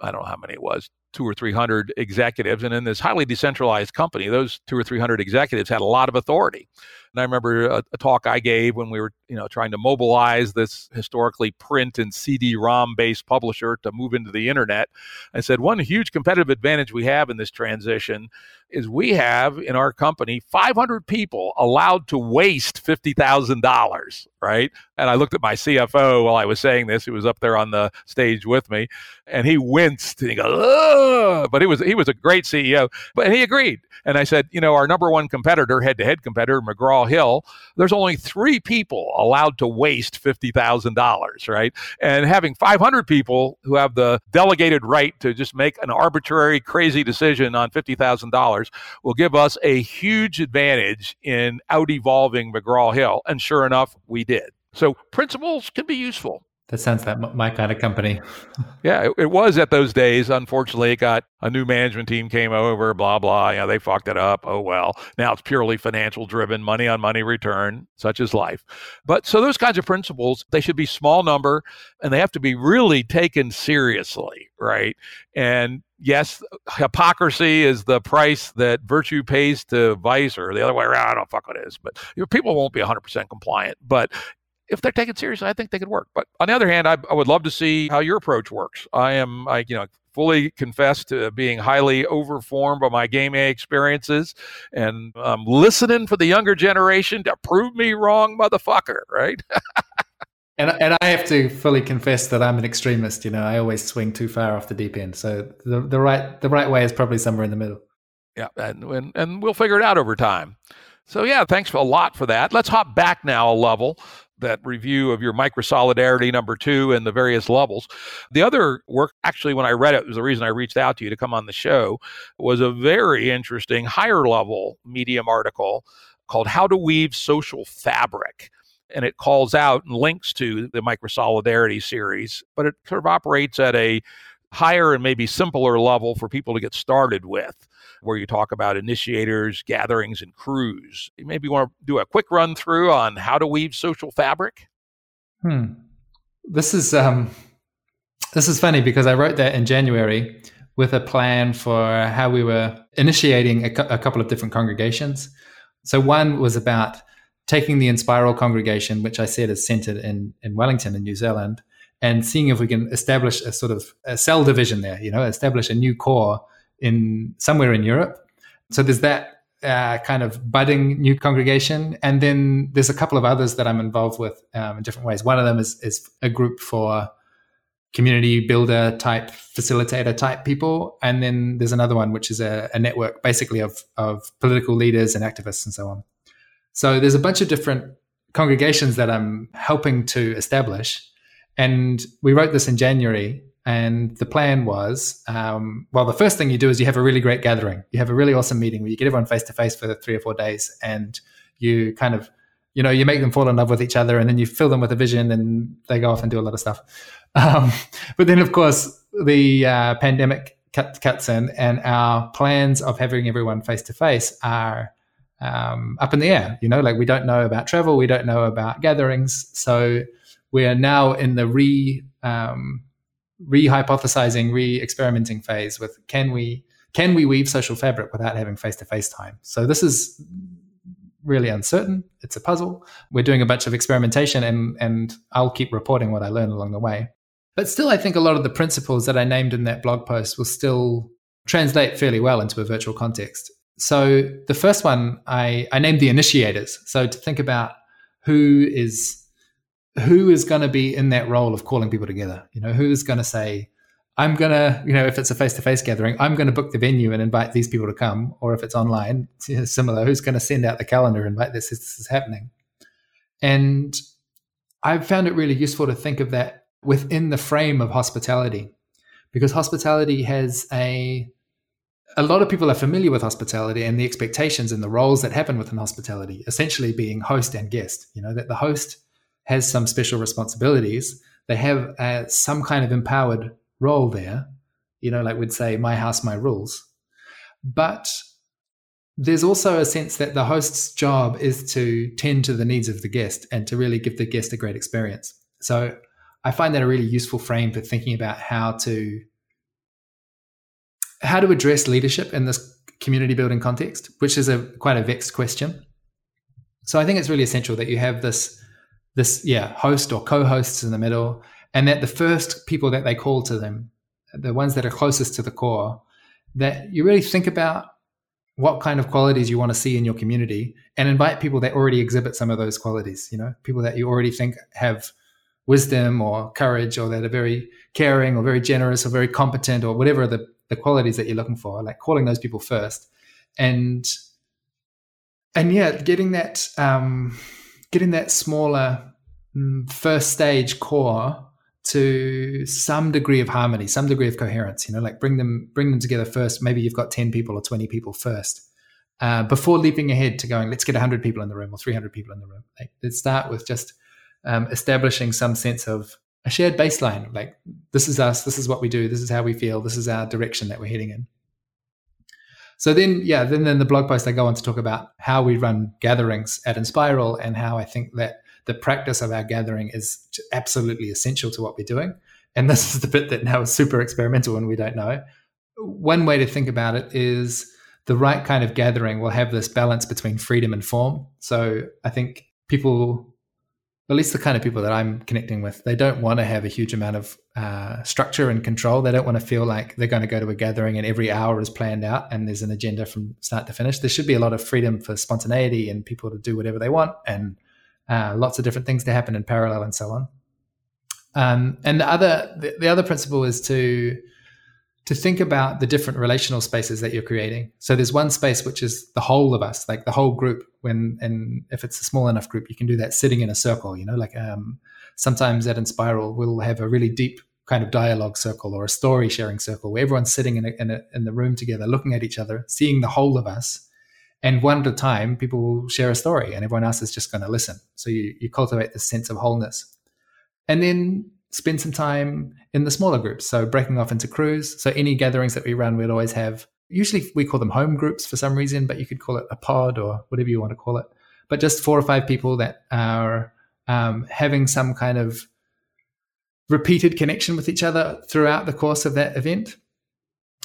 I don't know how many it was, two or three hundred executives. And in this highly decentralized company, those two or three hundred executives had a lot of authority. And I remember a, a, talk I gave when we were, you know, trying to mobilize this historically print and CD-ROM based publisher to move into the internet. I said one huge competitive advantage we have in this transition is we have in our company 500 people allowed to waste $50,000, right? And I looked at my CFO while I was saying this, He was up there on the stage with me, and he winced and he goes, Ugh! but he was he was a great CEO, but he agreed. And I said, you know, our number one competitor, head-to-head competitor, McGraw Hill, there's only three people allowed to waste $50,000, right? And having 500 people who have the delegated right to just make an arbitrary crazy decision on $50,000 will give us a huge advantage in out evolving McGraw Hill. And sure enough, we did. So principles can be useful. That sounds like my kind of company. [LAUGHS] yeah, it, it, was at those days. Unfortunately, it got a new management team came over, blah, blah. You know, they fucked it up. Oh, well. Now it's purely financial driven, money on money return, such is life. But so those kinds of principles, they should be small number and they have to be really taken seriously, right? And yes, hypocrisy is the price that virtue pays to vice, or the other way around. I don't fuck what it is, but people won't be 100% compliant. But if they're taken seriously, I think they could work. But on the other hand, I, I would love to see how your approach works. I am, I, you know, fully confess to being highly overformed by my gaming experiences, and I'm listening for the younger generation to prove me wrong, motherfucker. Right. [LAUGHS] And, and I have to fully confess that I'm an extremist. You know, I always swing too far off the deep end. So the, the right the right way is probably somewhere in the middle. Yeah, and, and and we'll figure it out over time. So yeah, thanks a lot for that. Let's hop back now a level that review of your microsolidarity number two and the various levels. The other work, actually, when I read it, was the reason I reached out to you to come on the show, was a very interesting higher level Medium article called How to Weave Social Fabric. And it calls out and links to the microsolidarity series, but it sort of operates at a higher and maybe simpler level for people to get started with where you talk about initiators, gatherings, and crews. Maybe you maybe want to do a quick run through on how to weave social fabric. Hmm. This is um, this is funny because I wrote that in January with a plan for how we were initiating a, a couple of different congregations. So one was about taking the Enspiral congregation, which I said is centered in in Wellington in New Zealand, and seeing if we can establish a sort of a cell division there. You know, establish a new core in somewhere in Europe. So there's that uh, kind of budding new congregation, and then there's a couple of others that I'm involved with um, in different ways. One of them is is a group for community builder type facilitator type people. And then there's another one which is a, a, network basically of of political leaders and activists and so on. So there's a bunch of different congregations that i'm helping to establish. And we wrote this in january and the plan was, um, well, the first thing you do is you have a really great gathering. You have a really awesome meeting where you get everyone face to face for three or four days, and you kind of, you know, you make them fall in love with each other, and then you fill them with a vision, and they go off and do a lot of stuff. [LAUGHS] Um, but then, of course, the uh, pandemic cut, cuts in, and our plans of having everyone face to face are um, up in the air. You know, like we don't know about travel, we don't know about gatherings, so we are now in the re um, re-hypothesizing, re-experimenting phase with can we can we weave social fabric without having face-to-face time? So this is really uncertain. It's a puzzle. We're doing a bunch of experimentation and and I'll keep reporting what I learn along the way. But still I think a lot of the principles that I named in that blog post will still translate fairly well into a virtual context. So the first one I, I named the initiators. So to think about who is who is going to be in that role of calling people together? You know, who's going to say, I'm going to, you know, if it's a face to face gathering, I'm going to book the venue and invite these people to come. Or if it's online, similar, who's going to send out the calendar, and invite this, this is happening. And I've found it really useful to think of that within the frame of hospitality because hospitality has a a lot of people are familiar with hospitality and the expectations and the roles that happen within hospitality essentially being host and guest you know that the host has some special responsibilities. They have uh, some kind of empowered role there, you know, like we'd say, my house, my rules. But there's also a sense that the host's job is to tend to the needs of the guest and to really give the guest a great experience. So I find that a really useful frame for thinking about how to how to address leadership in this community building context, which is a quite a vexed question. So I think it's really essential that you have this this yeah host or co-hosts in the middle, and that the first people that they call to them, the ones that are closest to the core, that you really think about what kind of qualities you want to see in your community and invite people that already exhibit some of those qualities you know people that you already think have wisdom or courage or that are very caring or very generous or very competent or whatever the, the qualities that you're looking for like calling those people first. And and yeah getting that um getting that smaller mm, first stage core to some degree of harmony, some degree of coherence. You know, like bring them bring them together first. Maybe you've got ten people or twenty people first, uh, before leaping ahead to going. Let's get hundred people in the room or three hundred people in the room. Like, let's start with just um, establishing some sense of a shared baseline. Like this is us. This is what we do. This is how we feel. This is our direction that we're heading in. So then, yeah, then then the blog post, I go on to talk about how we run gatherings at Enspiral and how I think that the practice of our gathering is absolutely essential to what we're doing. And this is the bit that now is super experimental and we don't know. One way to think about it is the right kind of gathering will have this balance between freedom and form. So I think people, at least the kind of people that I'm connecting with, they don't want to have a huge amount of uh, structure and control. They don't want to feel like they're going to go to a gathering and every hour is planned out and there's an agenda from start to finish. There should be a lot of freedom for spontaneity and people to do whatever they want and uh, lots of different things to happen in parallel and so on. Um, and the other the, the, other principle is to to think about the different relational spaces that you're creating. So there's one space which is the whole of us, like the whole group. When and if it's a small enough group, you can do that sitting in a circle. You know, like um, sometimes at Enspiral we'll have a really deep kind of dialogue circle or a story sharing circle where everyone's sitting in a, in, a, in the room together, looking at each other, seeing the whole of us, and one at a time, people will share a story and everyone else is just going to listen. So you, you cultivate this sense of wholeness. And then spend some time in the smaller groups. So breaking off into crews. So any gatherings that we run, we'd always have, usually we call them home groups for some reason, but you could call it a pod or whatever you want to call it. But just four or five people that are um, having some kind of repeated connection with each other throughout the course of that event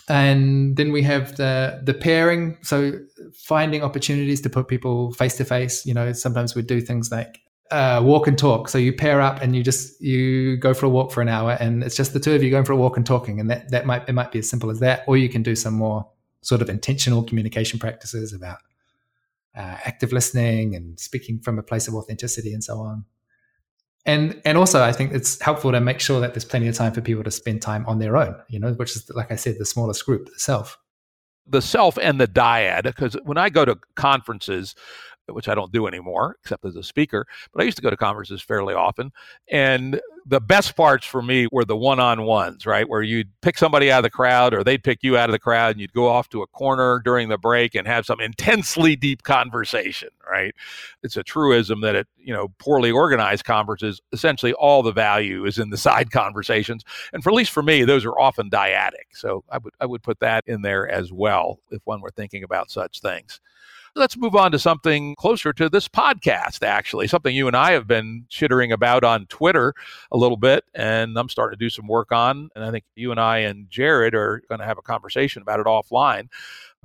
and then we have the the pairing so finding opportunities to put people face to face you know sometimes we do things like uh, walk and talk. So you pair up and you just you go for a walk for an hour and it's just the two of you going for a walk and talking and that that might it might be as simple as that. Or you can do some more sort of intentional communication practices about uh, active listening and speaking from a place of authenticity and so on. And and also I think it's helpful to make sure that there's plenty of time for people to spend time on their own, you know, which is like I said, the smallest group, the self. The self and the dyad, because when I go to conferences, which I don't do anymore, except as a speaker. But I used to go to conferences fairly often. And the best parts for me were the one on ones, right? Where you'd pick somebody out of the crowd or they'd pick you out of the crowd and you'd go off to a corner during the break and have some intensely deep conversation, right? It's a truism that at, you know, poorly organized conferences, essentially all the value is in the [LAUGHS] side conversations. And for at least for me, those are often dyadic. So I would I would put that in there as well if one were thinking about such things. Let's move on to something closer to this podcast, actually, something you and I have been chittering about on Twitter a little bit, and I'm starting to do some work on. And I think you and I and Jared are going to have a conversation about it offline.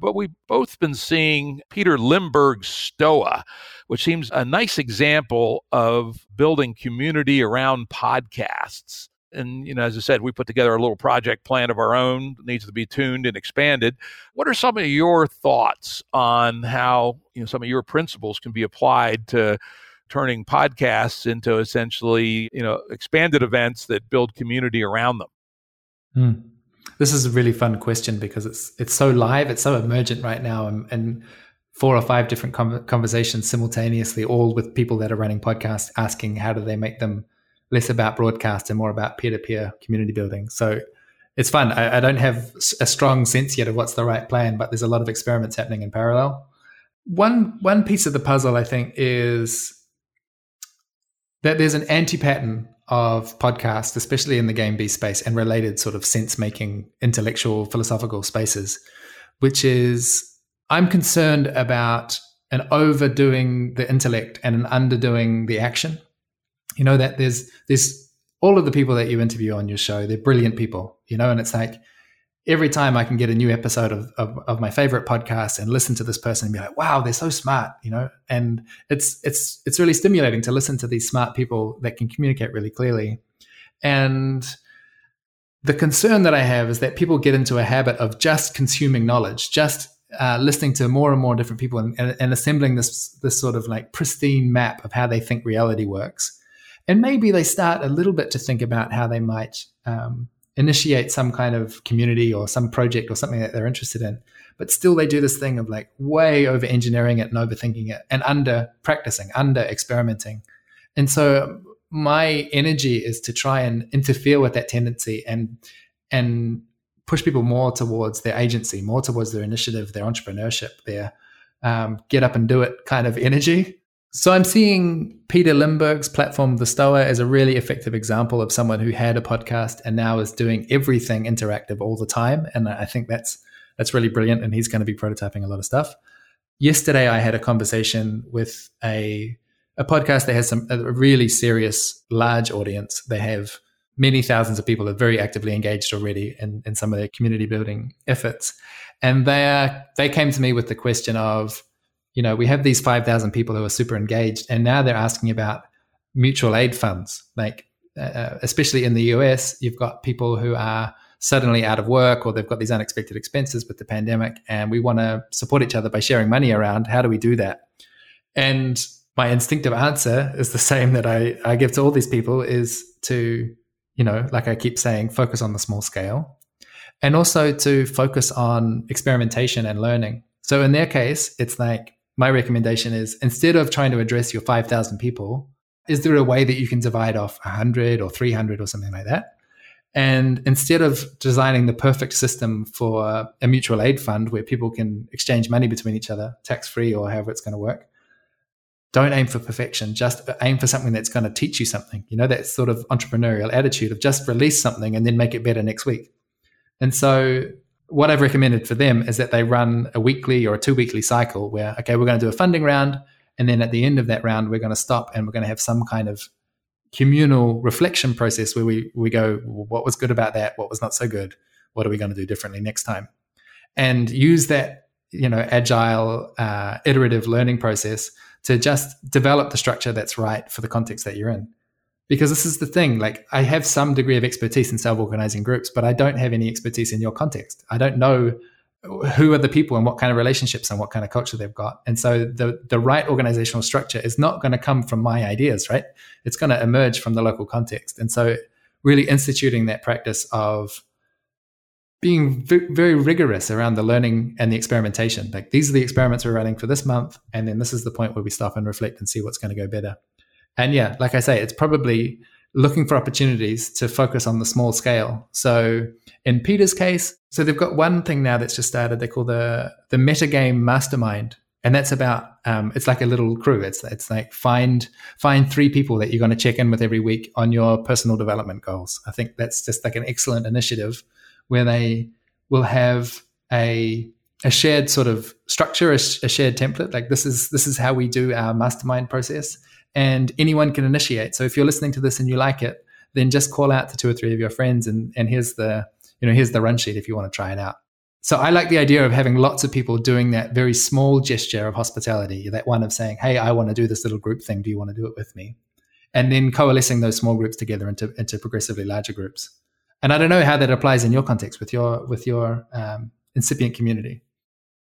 But we've both been seeing Peter Limberg's Stoa, which seems a nice example of building community around podcasts and you know as i said we put together a little project plan of our own that needs to be tuned and expanded what are some of your thoughts on how you know some of your principles can be applied to turning podcasts into essentially you know expanded events that build community around them mm. this is a really fun question because it's it's so live it's so emergent right now and, and four or five different conversations simultaneously all with people that are running podcasts asking how do they make them less about broadcast and more about peer-to-peer community building. So it's fun. I, I, don't have a strong sense yet of what's the right plan, but there's a lot of experiments happening in parallel. One one piece of the puzzle, I think, is that there's an anti-pattern of podcast, especially in the game B space and related sort of sense-making, intellectual, philosophical spaces, which is I'm concerned about an overdoing the intellect and an underdoing the action you know that there's there's all of the people that you interview on your show they're brilliant people you know and it's like every time I can get a new episode of, of, of, my favorite podcast and listen to this person and be like, wow, they're so smart, you know? And it's it's it's really stimulating to listen to these smart people that can communicate really clearly. And the concern that I have is that people get into a habit of just consuming knowledge, just uh, listening to more and more different people and, and, and assembling this this sort of like pristine map of how they think reality works. And maybe they start a little bit to think about how they might um, initiate some kind of community or some project or something that they're interested in. But still they do this thing of like way over engineering it and overthinking it and under practicing under experimenting and so my energy is to try and interfere with that tendency and and push people more towards their agency more towards their initiative their entrepreneurship their um, get up and do it kind of energy so I'm seeing Peter Limberg's platform, The Stoa, as a really effective example of someone who had a podcast and now is doing everything interactive all the time. And I think that's that's really brilliant. And he's going to be prototyping a lot of stuff. Yesterday, I had a conversation with a a podcast that has some a really serious, large audience. They have many thousands of people that are very actively engaged already in, in some of their community building efforts. And they are they came to me with the question of you know, we have these 5,000 people who are super engaged, and now they're asking about mutual aid funds. Like, uh, uh especially in the US, you've got people who are suddenly out of work or they've got these unexpected expenses with the pandemic, and we want to support each other by sharing money around. How do we do that? And my instinctive answer is the same that I, I give to all these people is to, you know, like I keep saying, focus on the small scale and also to focus on experimentation and learning. So in their case, it's like my recommendation is instead of trying to address your 5,000 people, is there a way that you can divide off 100 or 300 or something like that? And instead of designing the perfect system for a mutual aid fund where people can exchange money between each other, tax free or however it's going to work, don't aim for perfection. Just aim for something that's going to teach you something. You know, that sort of entrepreneurial attitude of just release something and then make it better next week. And so what I've recommended for them is that they run a weekly or a two weekly cycle where, okay, we're going to do a funding round. And then at the end of that round, we're going to stop and we're going to have some kind of communal reflection process where we, we go, what was good about that? What was not so good? What are we going to do differently next time? And use that, you know, agile, uh, iterative learning process to just develop the structure that's right for the context that you're in because this is the thing like i have some degree of expertise in self-organizing groups but i don't have any expertise in your context. I don't know who are the people and what kind of relationships and what kind of culture they've got. And so the the right organizational structure is not going to come from my ideas right? It's going to emerge from the local context. And so really instituting that practice of being v- very rigorous around the learning and the experimentation. Like these are the experiments we're running for this month and then this is the point where we stop and reflect and see what's going to go better and yeah, like I say, it's probably looking for opportunities to focus on the small scale. So in Peter's case, so they've got one thing now that's just started. They call the the metagame mastermind, and that's about um, it's like a little crew. It's it's like find find three people that you're going to check in with every week on your personal development goals. I think that's just like an excellent initiative where they will have a a shared sort of structure, a, a shared template. Like this is this is how we do our mastermind process and anyone can initiate. So if you're listening to this and you like it, then just call out to two or three of your friends and, and here's the, you know, here's the run sheet if you want to try it out. So I like the idea of having lots of people doing that very small gesture of hospitality, that one of saying, Hey, I want to do this little group thing. Do you want to do it with me? And then coalescing those small groups together into, into progressively larger groups. And I don't know how that applies in your context with your, with your um, incipient community.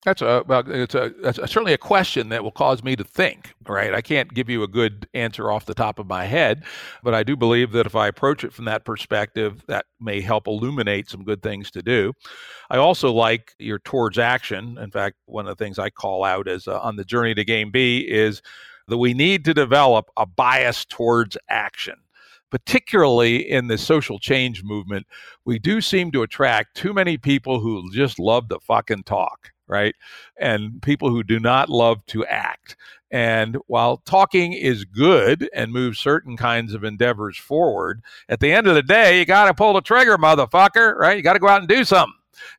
That's a well, it's a that's certainly a question that will cause me to think. Right, I can't give you a good answer off the top of my head, but I do believe that if I approach it from that perspective, that may help illuminate some good things to do. I also like your towards action. In fact, one of the things I call out as uh, on the journey to game B is that we need to develop a bias towards action particularly in the social change movement, we do seem to attract too many people who just love to fucking talk right? And people who do not love to act. And while talking is good and moves certain kinds of endeavors forward, at the end of the day, you got to pull the trigger, motherfucker, right? You got to go out and do something.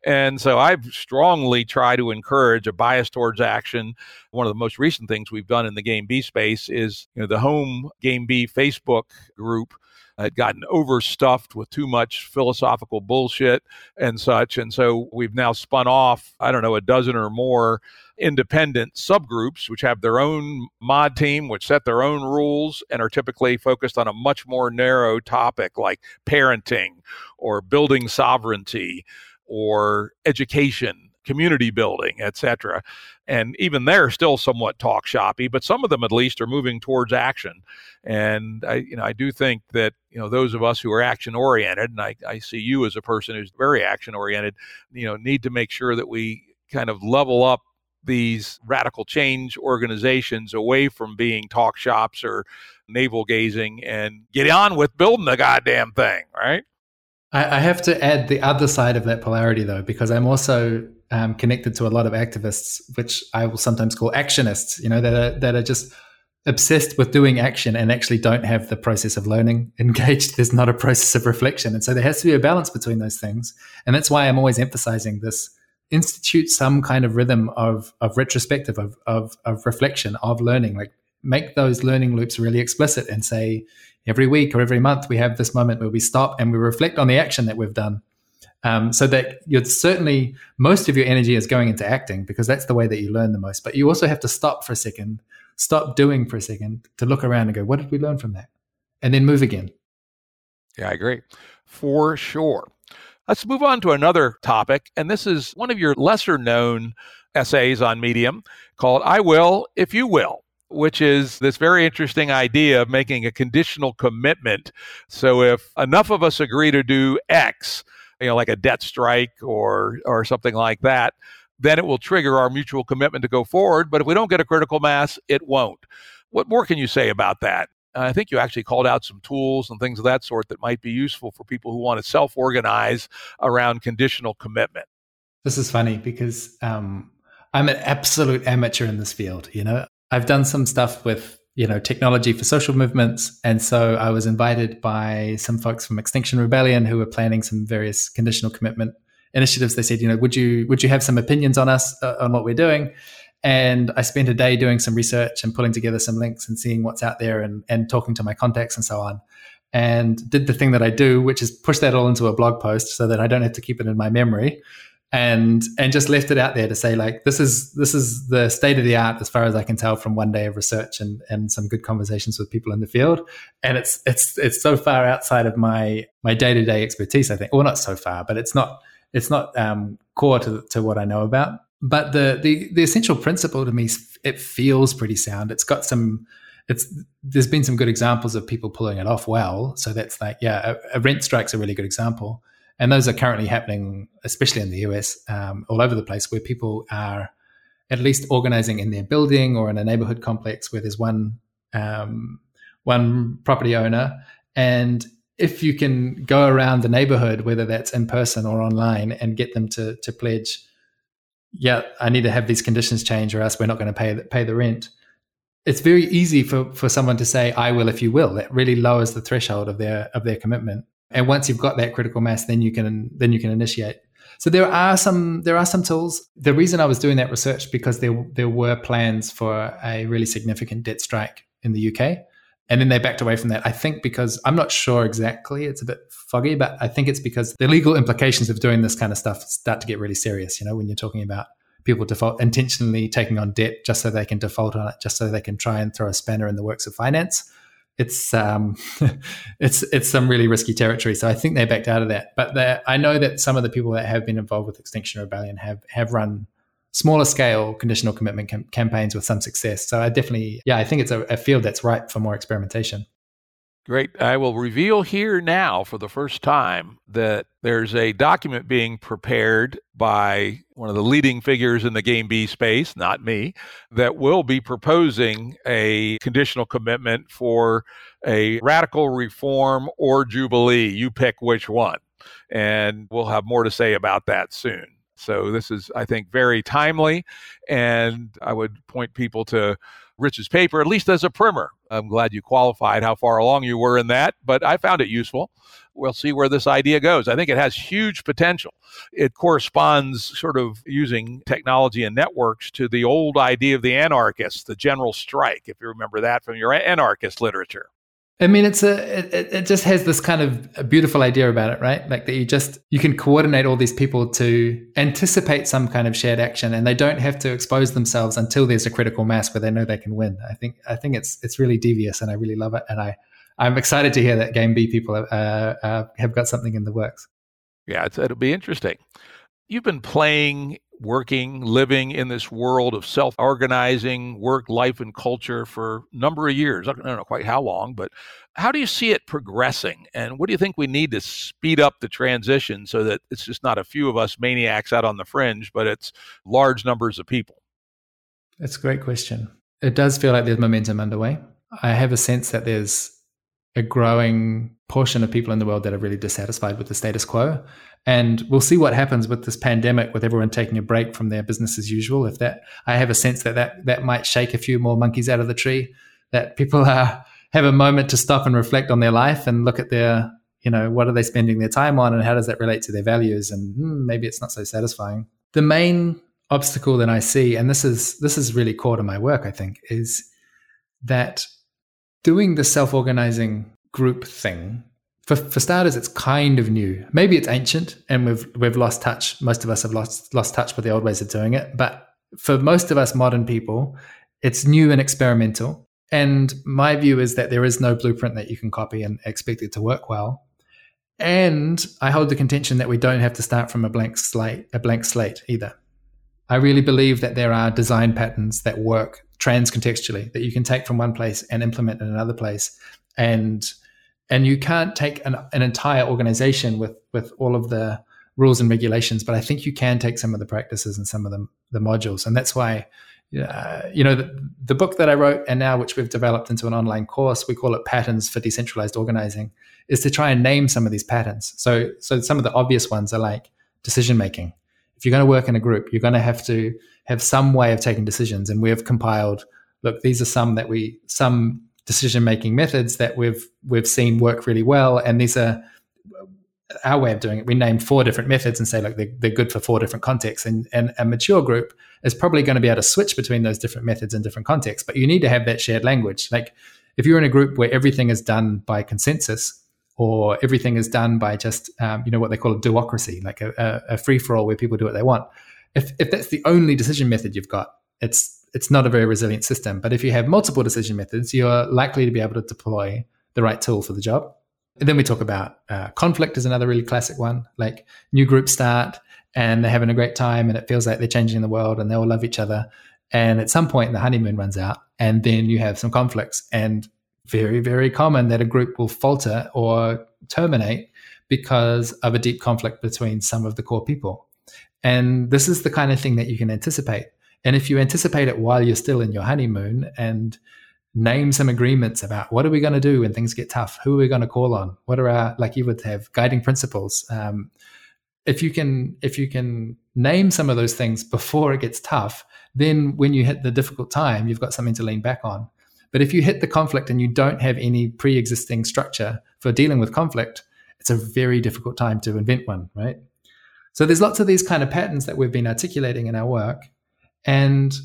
And so I strongly try to encourage a bias towards action. One of the most recent things we've done in the Game B space is you know, the home Game B Facebook group had gotten overstuffed with too much philosophical bullshit and such. And so we've now spun off, I don't know, a dozen or more independent subgroups, which have their own mod team, which set their own rules and are typically focused on a much more narrow topic like parenting or building sovereignty or education community building, etc. And even they're still somewhat talk shoppy, but some of them at least are moving towards action. And I, you know, I do think that you know those of us who are action oriented, and I, I see you as a person who's very action oriented, you know, need to make sure that we kind of level up these radical change organizations away from being talk shops or navel gazing and get on with building the goddamn thing, right? I, have to add the other side of that polarity, though, because I'm also um, connected to a lot of activists, which I will sometimes call actionists. You know, that are, that are just obsessed with doing action and actually don't have the process of learning [LAUGHS] engaged. There's not a process of reflection, and so there has to be a balance between those things. And that's why I'm always emphasizing this: institute some kind of rhythm of of retrospective, of of, of reflection, of learning. Like make those learning loops really explicit and say every week or every month we have this moment where we stop and we reflect on the action that we've done um, so that you're certainly most of your energy is going into acting because that's the way that you learn the most. But you also have to stop for a second, stop doing for a second to look around and go, what did we learn from that? And then move again. Yeah, I agree. For sure. Let's move on to another topic. And this is one of your lesser known essays on Medium called I Will If You Will which is this very interesting idea of making a conditional commitment. So if enough of us agree to do X, you know, like a debt strike or or something like that, then it will trigger our mutual commitment to go forward. But if we don't get a critical mass, it won't. What more can you say about that? I think you actually called out some tools and things of that sort that might be useful for people who want to self organize around conditional commitment. This is funny because um, I'm an absolute amateur in this field. You know, I've done some stuff with you know technology for social movements. And so i was invited by some folks from extinction rebellion who were planning some various conditional commitment initiatives. They said you know would you would you have some opinions on us uh, on what we're doing? And i spent a day doing some research and pulling together some links and seeing what's out there and, and talking to my contacts and so on. And did the thing that i do which is push that all into a blog post so that i don't have to keep it in my memory and and just left it out there to say like this is this is the state of the art as far as I can tell from one day of research and and some good conversations with people in the field. And it's it's it's so far outside of my my day to day expertise I think. Well not so far but it's not it's not um, core to to what I know about. But the the the essential principle to me it feels pretty sound. It's got some it's there's been some good examples of people pulling it off well. So that's like yeah a, a rent strike's a really good example and those are currently happening, especially in the US, um, all over the place, where people are at least organizing in their building or in a neighborhood complex where there's one um, one property owner, and if you can go around the neighborhood, whether that's in person or online, and get them to to pledge, yeah, I need to have these conditions change, or else we're not going to pay the, pay the rent. It's very easy for for someone to say, "I will if you will." That really lowers the threshold of their of their commitment and once you've got that critical mass then you can then you can initiate. So there are some there are some tools. The reason i was doing that research because there there were plans for a really significant debt strike in the uk and then they backed away from that. I think because i'm not sure exactly it's a bit foggy but i think it's because the legal implications of doing this kind of stuff start to get really serious you know when you're talking about people default intentionally taking on debt just so they can default on it just so they can try and throw a spanner in the works of finance it's um, [LAUGHS] it's it's some really risky territory. So I think they backed out of that. But I know that some of the people that have been involved with Extinction Rebellion have have run smaller scale conditional commitment cam- campaigns with some success. So I definitely, yeah, I think it's a, a field that's ripe for more experimentation. Great. I will reveal here now for the first time that there's a document being prepared by one of the leading figures in the game B space, not me, that will be proposing a conditional commitment for a radical reform or jubilee. You pick which one. And we'll have more to say about that soon. So this is, I think, very timely. And I would point people to Rich's paper, at least as a primer. I'm glad you qualified how far along you were in that, but I found it useful. We'll see where this idea goes. I think it has huge potential. It corresponds, sort of using technology and networks, to the old idea of the anarchist, the general strike, if you remember that from your anarchist literature. I mean, it's a it, it just has this kind of beautiful idea about it, right? Like that you just you can coordinate all these people to anticipate some kind of shared action, and they don't have to expose themselves until there's a critical mass where they know they can win. I think I think it's it's really devious, and I really love it, and I I'm excited to hear that Game B people uh, uh, have got something in the works. Yeah, it'll be interesting. You've been playing working, living in this world of self organizing, work, life, and culture for a number of years. I don't know quite how long, but how do you see it progressing? And what do you think we need to speed up the transition so that it's just not a few of us maniacs out on the fringe, but it's large numbers of people? That's a great question. It does feel like there's momentum underway. I have a sense that there's a growing portion of people in the world that are really dissatisfied with the status quo. And we'll see what happens with this pandemic, with everyone taking a break from their business as usual. If that, I have a sense that that, that might shake a few more monkeys out of the tree, that people [LAUGHS] are, have a moment to stop and reflect on their life and look at their, you know, what are they spending their time on and how does that relate to their values? And hmm, maybe it's not so satisfying. The main obstacle that I see, and this is, this is really core to my work, I think, is that doing the self-organizing group thing for, for starters, it's kind of new. Maybe it's ancient and we've we've lost touch. Most of us have lost lost touch with the old ways of doing it. But for most of us modern people, it's new and experimental. And my view is that there is no blueprint that you can copy and expect it to work well. And I hold the contention that we don't have to start from a blank slate, a blank slate either. I really believe that there are design patterns that work transcontextually that you can take from one place and implement in another place. And and you can't take an, an entire organization with with all of the rules and regulations but i think you can take some of the practices and some of the, the modules. And that's why uh, you know the, the book that i wrote and now which we've developed into an online course we call it patterns for decentralized organizing is to try and name some of these patterns. So so some of the obvious ones are like decision making. If you're going to work in a group you're going to have to have some way of taking decisions. And we have compiled look these are some that we some decision making methods that we've we've seen work really well. And these are our way of doing it we name four different methods and say like they're, they're good for four different contexts. And, and a mature group is probably going to be able to switch between those different methods in different contexts but you need to have that shared language. Like if you're in a group where everything is done by consensus or everything is done by just um, you know what they call a do-ocracy like a, a free-for-all where people do what they want if, if that's the only decision method you've got it's it's not a very resilient system. But if you have multiple decision methods, you're likely to be able to deploy the right tool for the job. And then we talk about uh, conflict is another really classic one. Like new groups start and they're having a great time and it feels like they're changing the world and they all love each other. And at some point, the honeymoon runs out, and then you have some conflicts. And very, very common that a group will falter or terminate because of a deep conflict between some of the core people. And this is the kind of thing that you can anticipate. And if you anticipate it while you're still in your honeymoon and name some agreements about what are we going to do when things get tough? Who are we going to call on? What are our, like you would have guiding principles? Um, if you can, if you can name some of those things before it gets tough, then when you hit the difficult time, you've got something to lean back on. But if you hit the conflict and you don't have any pre existing structure for dealing with conflict, it's a very difficult time to invent one, right? So there's lots of these kind of patterns that we've been articulating in our work. And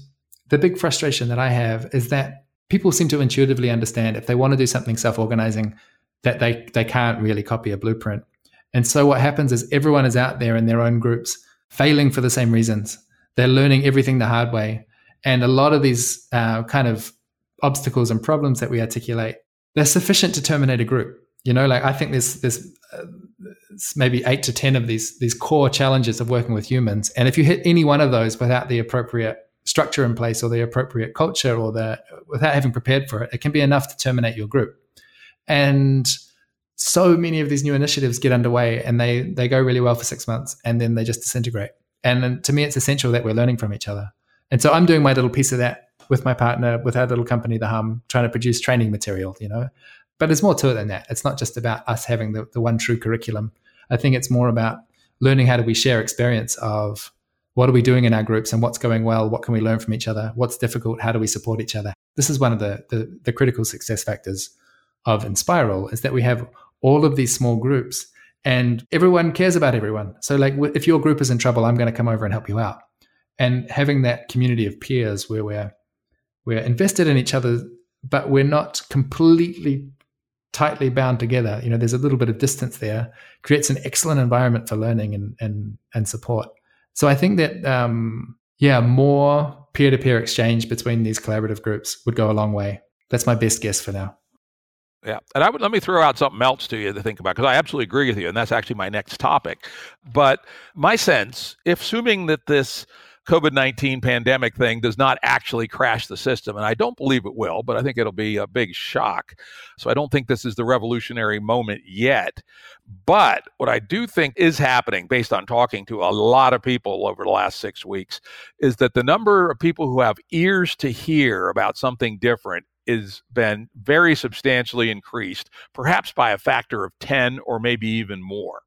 the big frustration that I have is that people seem to intuitively understand if they want to do something self-organizing that they they can't really copy a blueprint. And so what happens is everyone is out there in their own groups failing for the same reasons. They're learning everything the hard way. And a lot of these uh, kind of obstacles and problems that we articulate, they're sufficient to terminate a group. You know, like I think there's there's uh, maybe eight to ten of these these core challenges of working with humans, and if you hit any one of those without the appropriate structure in place or the appropriate culture or the without having prepared for it, it can be enough to terminate your group. And so many of these new initiatives get underway and they they go really well for six months and then they just disintegrate. And to me, it's essential that we're learning from each other. And so I'm doing my little piece of that with my partner, with our little company, the Hum, trying to produce training material. You know, but there's more to it than that. It's not just about us having the, the one true curriculum. I think it's more about learning how do we share experience of what are we doing in our groups and what's going well, what can we learn from each other, what's difficult, how do we support each other. This is one of the, the, the critical success factors of Enspiral is that we have all of these small groups and everyone cares about everyone. So like if your group is in trouble, I'm going to come over and help you out. And having that community of peers where we're we're invested in each other, but we're not completely tightly bound together. You know, there's a little bit of distance there, creates an excellent environment for learning and and and support. So I think that um, yeah, more peer to peer exchange between these collaborative groups would go a long way. That's my best guess for now. Yeah, and I would let me throw out something else to you to think about because I absolutely agree with you, and that's actually my next topic. But my sense, if assuming that this COVID 19 pandemic thing does not actually crash the system. And I don't believe it will, but I think it'll be a big shock. So I don't think this is the revolutionary moment yet. But what I do think is happening, based on talking to a lot of people over the last six weeks, is that the number of people who have ears to hear about something different has been very substantially increased, perhaps by a factor of 10 or maybe even more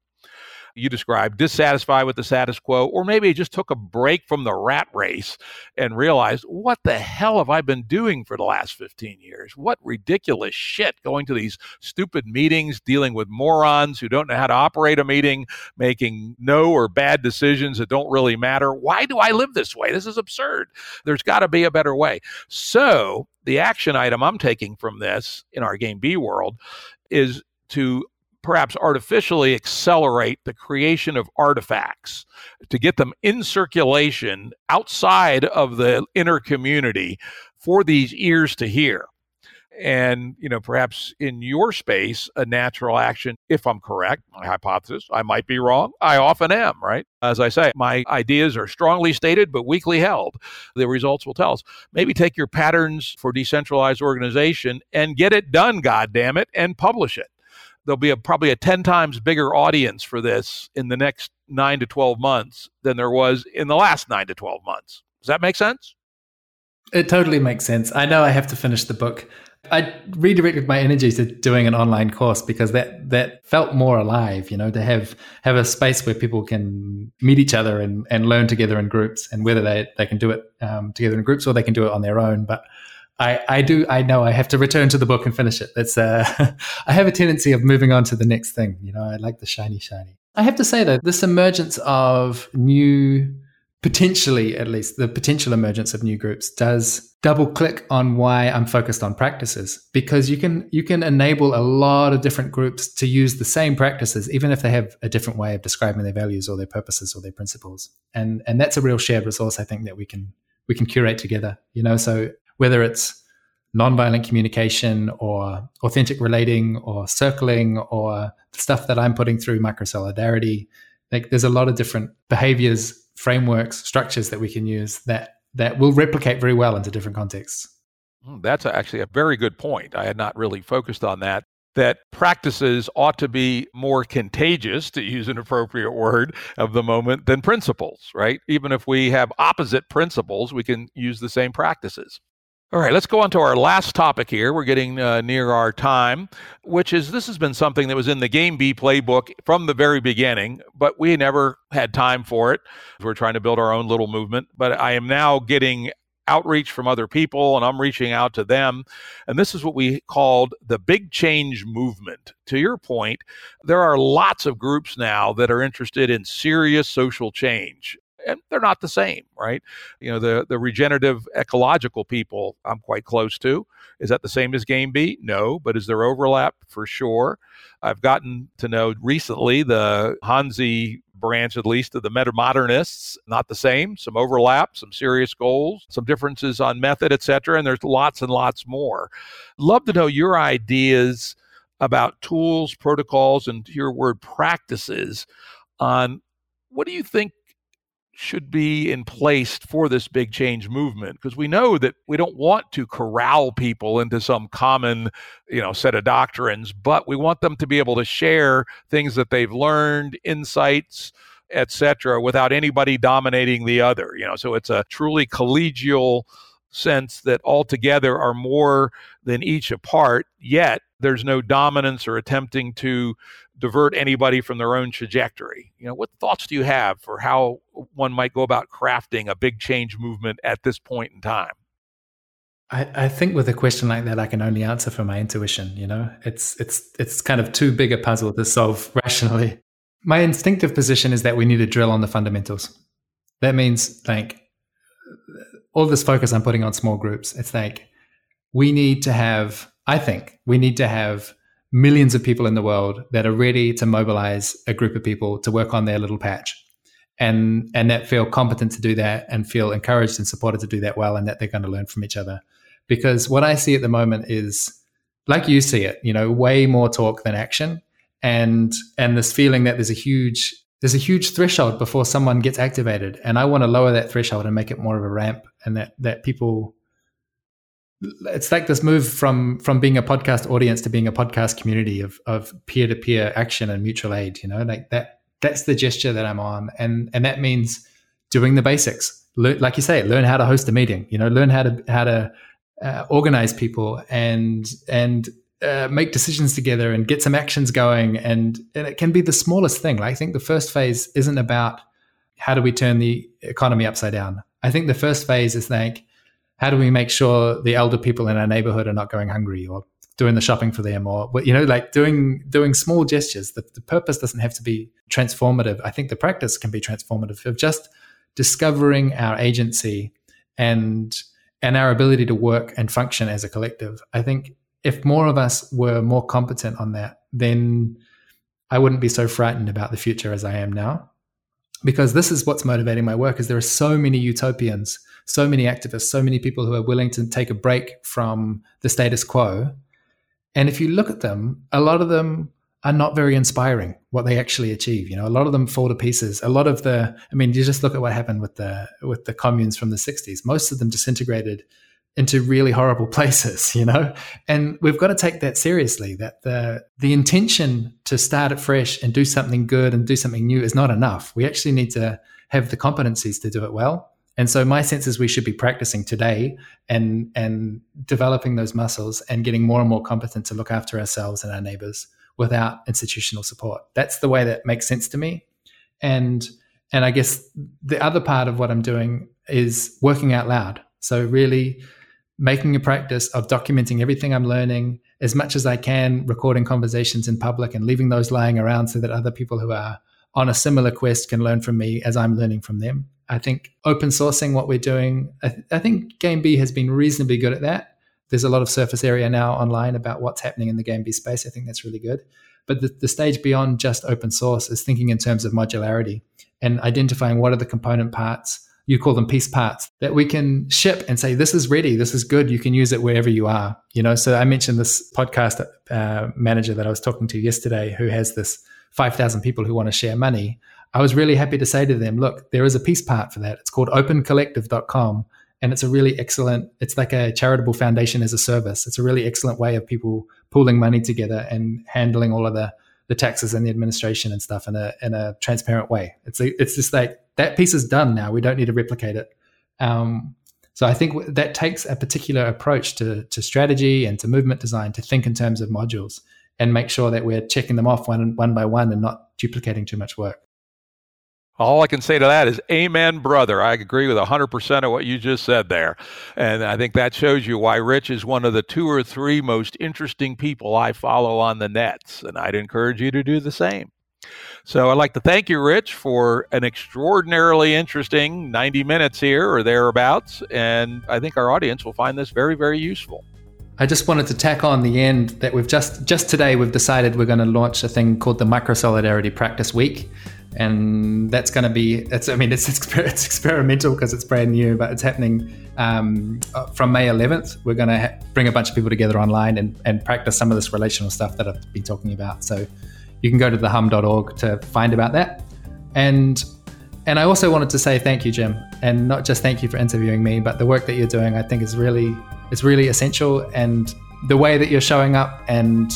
you described, dissatisfied with the status quo, or maybe just took a break from the rat race and realized, what the hell have I been doing for the last 15 years? What ridiculous shit going to these stupid meetings, dealing with morons who don't know how to operate a meeting, making no or bad decisions that don't really matter. Why do I live this way? This is absurd. There's got to be a better way. So, the action item I'm taking from this in our Game B world is to perhaps artificially accelerate the creation of artifacts to get them in circulation outside of the inner community for these ears to hear. And you know perhaps in your space a natural action if i'm correct my hypothesis i might be wrong i often am right? As i say my ideas are strongly stated but weakly held. The results will tell us. Maybe take your patterns for decentralized organization and get it done god damn it and publish it there'll be a, probably a 10 times bigger audience for this in the next 9 to 12 months than there was in the last 9 to 12 months. Does that make sense? It totally makes sense. I know I have to finish the book. I redirected my energy to doing an online course because that that felt more alive, you know, to have have a space where people can meet each other and, and learn together in groups, and whether they, they can do it um, together in groups or they can do it on their own. But I, I do I know I have to return to the book and finish it. That's uh, [LAUGHS] I have a tendency of moving on to the next thing. You know, I like the shiny shiny. I have to say though, this emergence of new, potentially at least the potential emergence of new groups does double click on why I'm focused on practices because you can you can enable a lot of different groups to use the same practices even if they have a different way of describing their values or their purposes or their principles. And and that's a real shared resource I think that we can we can curate together. You know, so whether it's nonviolent communication or authentic relating or circling or stuff that I'm putting through Microsolidarity. Like there's a lot of different behaviors, frameworks, structures that we can use that that will replicate very well into different contexts. Hmm, that's actually a very good point. I had not really focused on that. That practices ought to be more contagious, to use an appropriate word of the moment, than principles, right? Even if we have opposite principles, we can use the same practices. All right, let's go on to our last topic here. We're getting uh, near our time, which is this has been something that was in the Game B playbook from the very beginning, but we never had time for it. We're trying to build our own little movement, but I am now getting outreach from other people and I'm reaching out to them. And this is what we called the big change movement. To your point, there are lots of groups now that are interested in serious social change and they're not the same, right? You know, the the regenerative ecological people I'm quite close to. Is that the same as Game B? No, but is there overlap for sure? I've gotten to know recently the Hanzi branch, at least of the meta modernists, not the same. Some overlap, some serious goals, some differences on method, etc. And there's lots and lots more. Love to know your ideas about tools, protocols, and your word practices on what do you think should be in place for this big change movement because we know that we don't want to corral people into some common you know set of doctrines but we want them to be able to share things that they've learned insights etc without anybody dominating the other you know? So it's a truly collegial sense that all together are more than each apart yet there's no dominance or attempting to divert anybody from their own trajectory. You know, what thoughts do you have for how one might go about crafting a big change movement at this point in time? I, I think with a question like that, I can only answer for my intuition. You know, it's it's it's kind of too big a puzzle to solve [LAUGHS] rationally. My instinctive position is that we need to drill on the fundamentals. That means like all this focus I'm putting on small groups. It's like we need to have. I think we need to have millions of people in the world that are ready to mobilize a group of people to work on their little patch. And and that feel competent to do that and feel encouraged and supported to do that well and that they're going to learn from each other. Because what i see at the moment is like you see it you know way more talk than action. And and this feeling that there's a huge there's a huge threshold before someone gets activated. And i want to lower that threshold and make it more of a ramp and that that people it's like this move from from being a podcast audience to being a podcast community of of peer-to-peer action and mutual aid you know like that that's the gesture that I'm on, and and that means doing the basics. like you say, learn how to host a meeting. You know, learn how to how to uh, organize people and and uh, make decisions together and get some actions going. And and it can be the smallest thing. Like I think the first phase isn't about how do we turn the economy upside down. I think the first phase is like how do we make sure the elder people in our neighborhood are not going hungry or doing the shopping for them or you know like doing doing small gestures? The, the purpose doesn't have to be transformative. I think the practice can be transformative of just discovering our agency and and our ability to work and function as a collective. I think if more of us were more competent on that then i wouldn't be so frightened about the future as i am now. Because this is what's motivating my work is there are so many utopians so many activists so many people who are willing to take a break from the status quo and if you look at them, a lot of them are not very inspiring what they actually achieve. You know, a lot of them fall to pieces. A lot of the, I mean, you just look at what happened with the with the communes from the '60s. Most of them disintegrated into really horrible [LAUGHS] places. You know, and we've got to take that seriously. That the the intention to start it fresh and do something good and do something new is not enough. We actually need to have the competencies to do it well. And so my sense is we should be practicing today and and developing those muscles and getting more and more competent to look after ourselves and our neighbors without institutional support. That's the way that makes sense to me. And and I guess the other part of what I'm doing is working out loud. So really making a practice of documenting everything I'm learning as much as I can, recording conversations in public and leaving those lying around so that other people who are on a similar quest can learn from me as I'm learning from them. I think open sourcing what we're doing, I, th- I think Game B has been reasonably good at that. There's a lot of surface area now online about what's happening in the Game B space. I think that's really good. But the, the stage beyond just open source is thinking in terms of modularity and identifying what are the component parts you call them piece parts that we can ship and say this is ready this is good you can use it wherever you are you know so i mentioned this podcast uh, manager that i was talking to yesterday who has this 5000 people who want to share money I was really happy to say to them, look, there is a piece part for that. It's called opencollective.com. And it's a really excellent, it's like a charitable foundation as a service. It's a really excellent way of people pooling money together and handling all of the, the taxes and the administration and stuff in a, in a transparent way. It's, a, it's just like that piece is done now. We don't need to replicate it. Um, so I think that takes a particular approach to, to strategy and to movement design to think in terms of modules and make sure that we're checking them off one, one by one and not duplicating too much work. All I can say to that is, Amen, brother. I agree with 100% of what you just said there. And I think that shows you why Rich is one of the two or three most interesting people I follow on the nets. And I'd encourage you to do the same. So I'd like to thank you, Rich, for an extraordinarily interesting 90 minutes here or thereabouts. And I think our audience will find this very, very useful. I just wanted to tack on the end that we've just just today we've decided we're going to launch a thing called the Microsolidarity Practice Week and that's going to be it's i mean it's it's, [LAUGHS] experimental because it's brand new but it's happening um, uh, from may 11th we're going to ha- bring a bunch of people together online and, and practice some of this relational stuff that i've been talking about. So you can go to thehum.org to find about that. And and i also wanted to say thank you jim and not just thank you for interviewing me but the work that you're doing i think is really is really essential. And the way that you're showing up and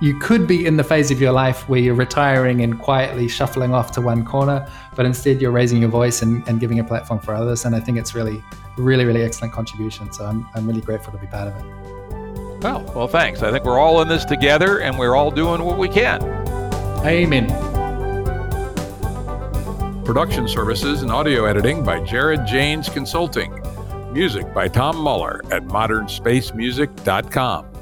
you could be in the phase of your life where you're retiring and quietly shuffling off to one corner, but instead you're raising your voice and, and giving a platform for others. And I think it's really, really, really excellent contribution. So I'm, I'm really grateful to be part of it. Well, well, thanks. I think we're all in this together and we're all doing what we can. Amen. Production services and audio editing by Jared Janes Consulting. Music by Tom Muller at modernspacemusic.com.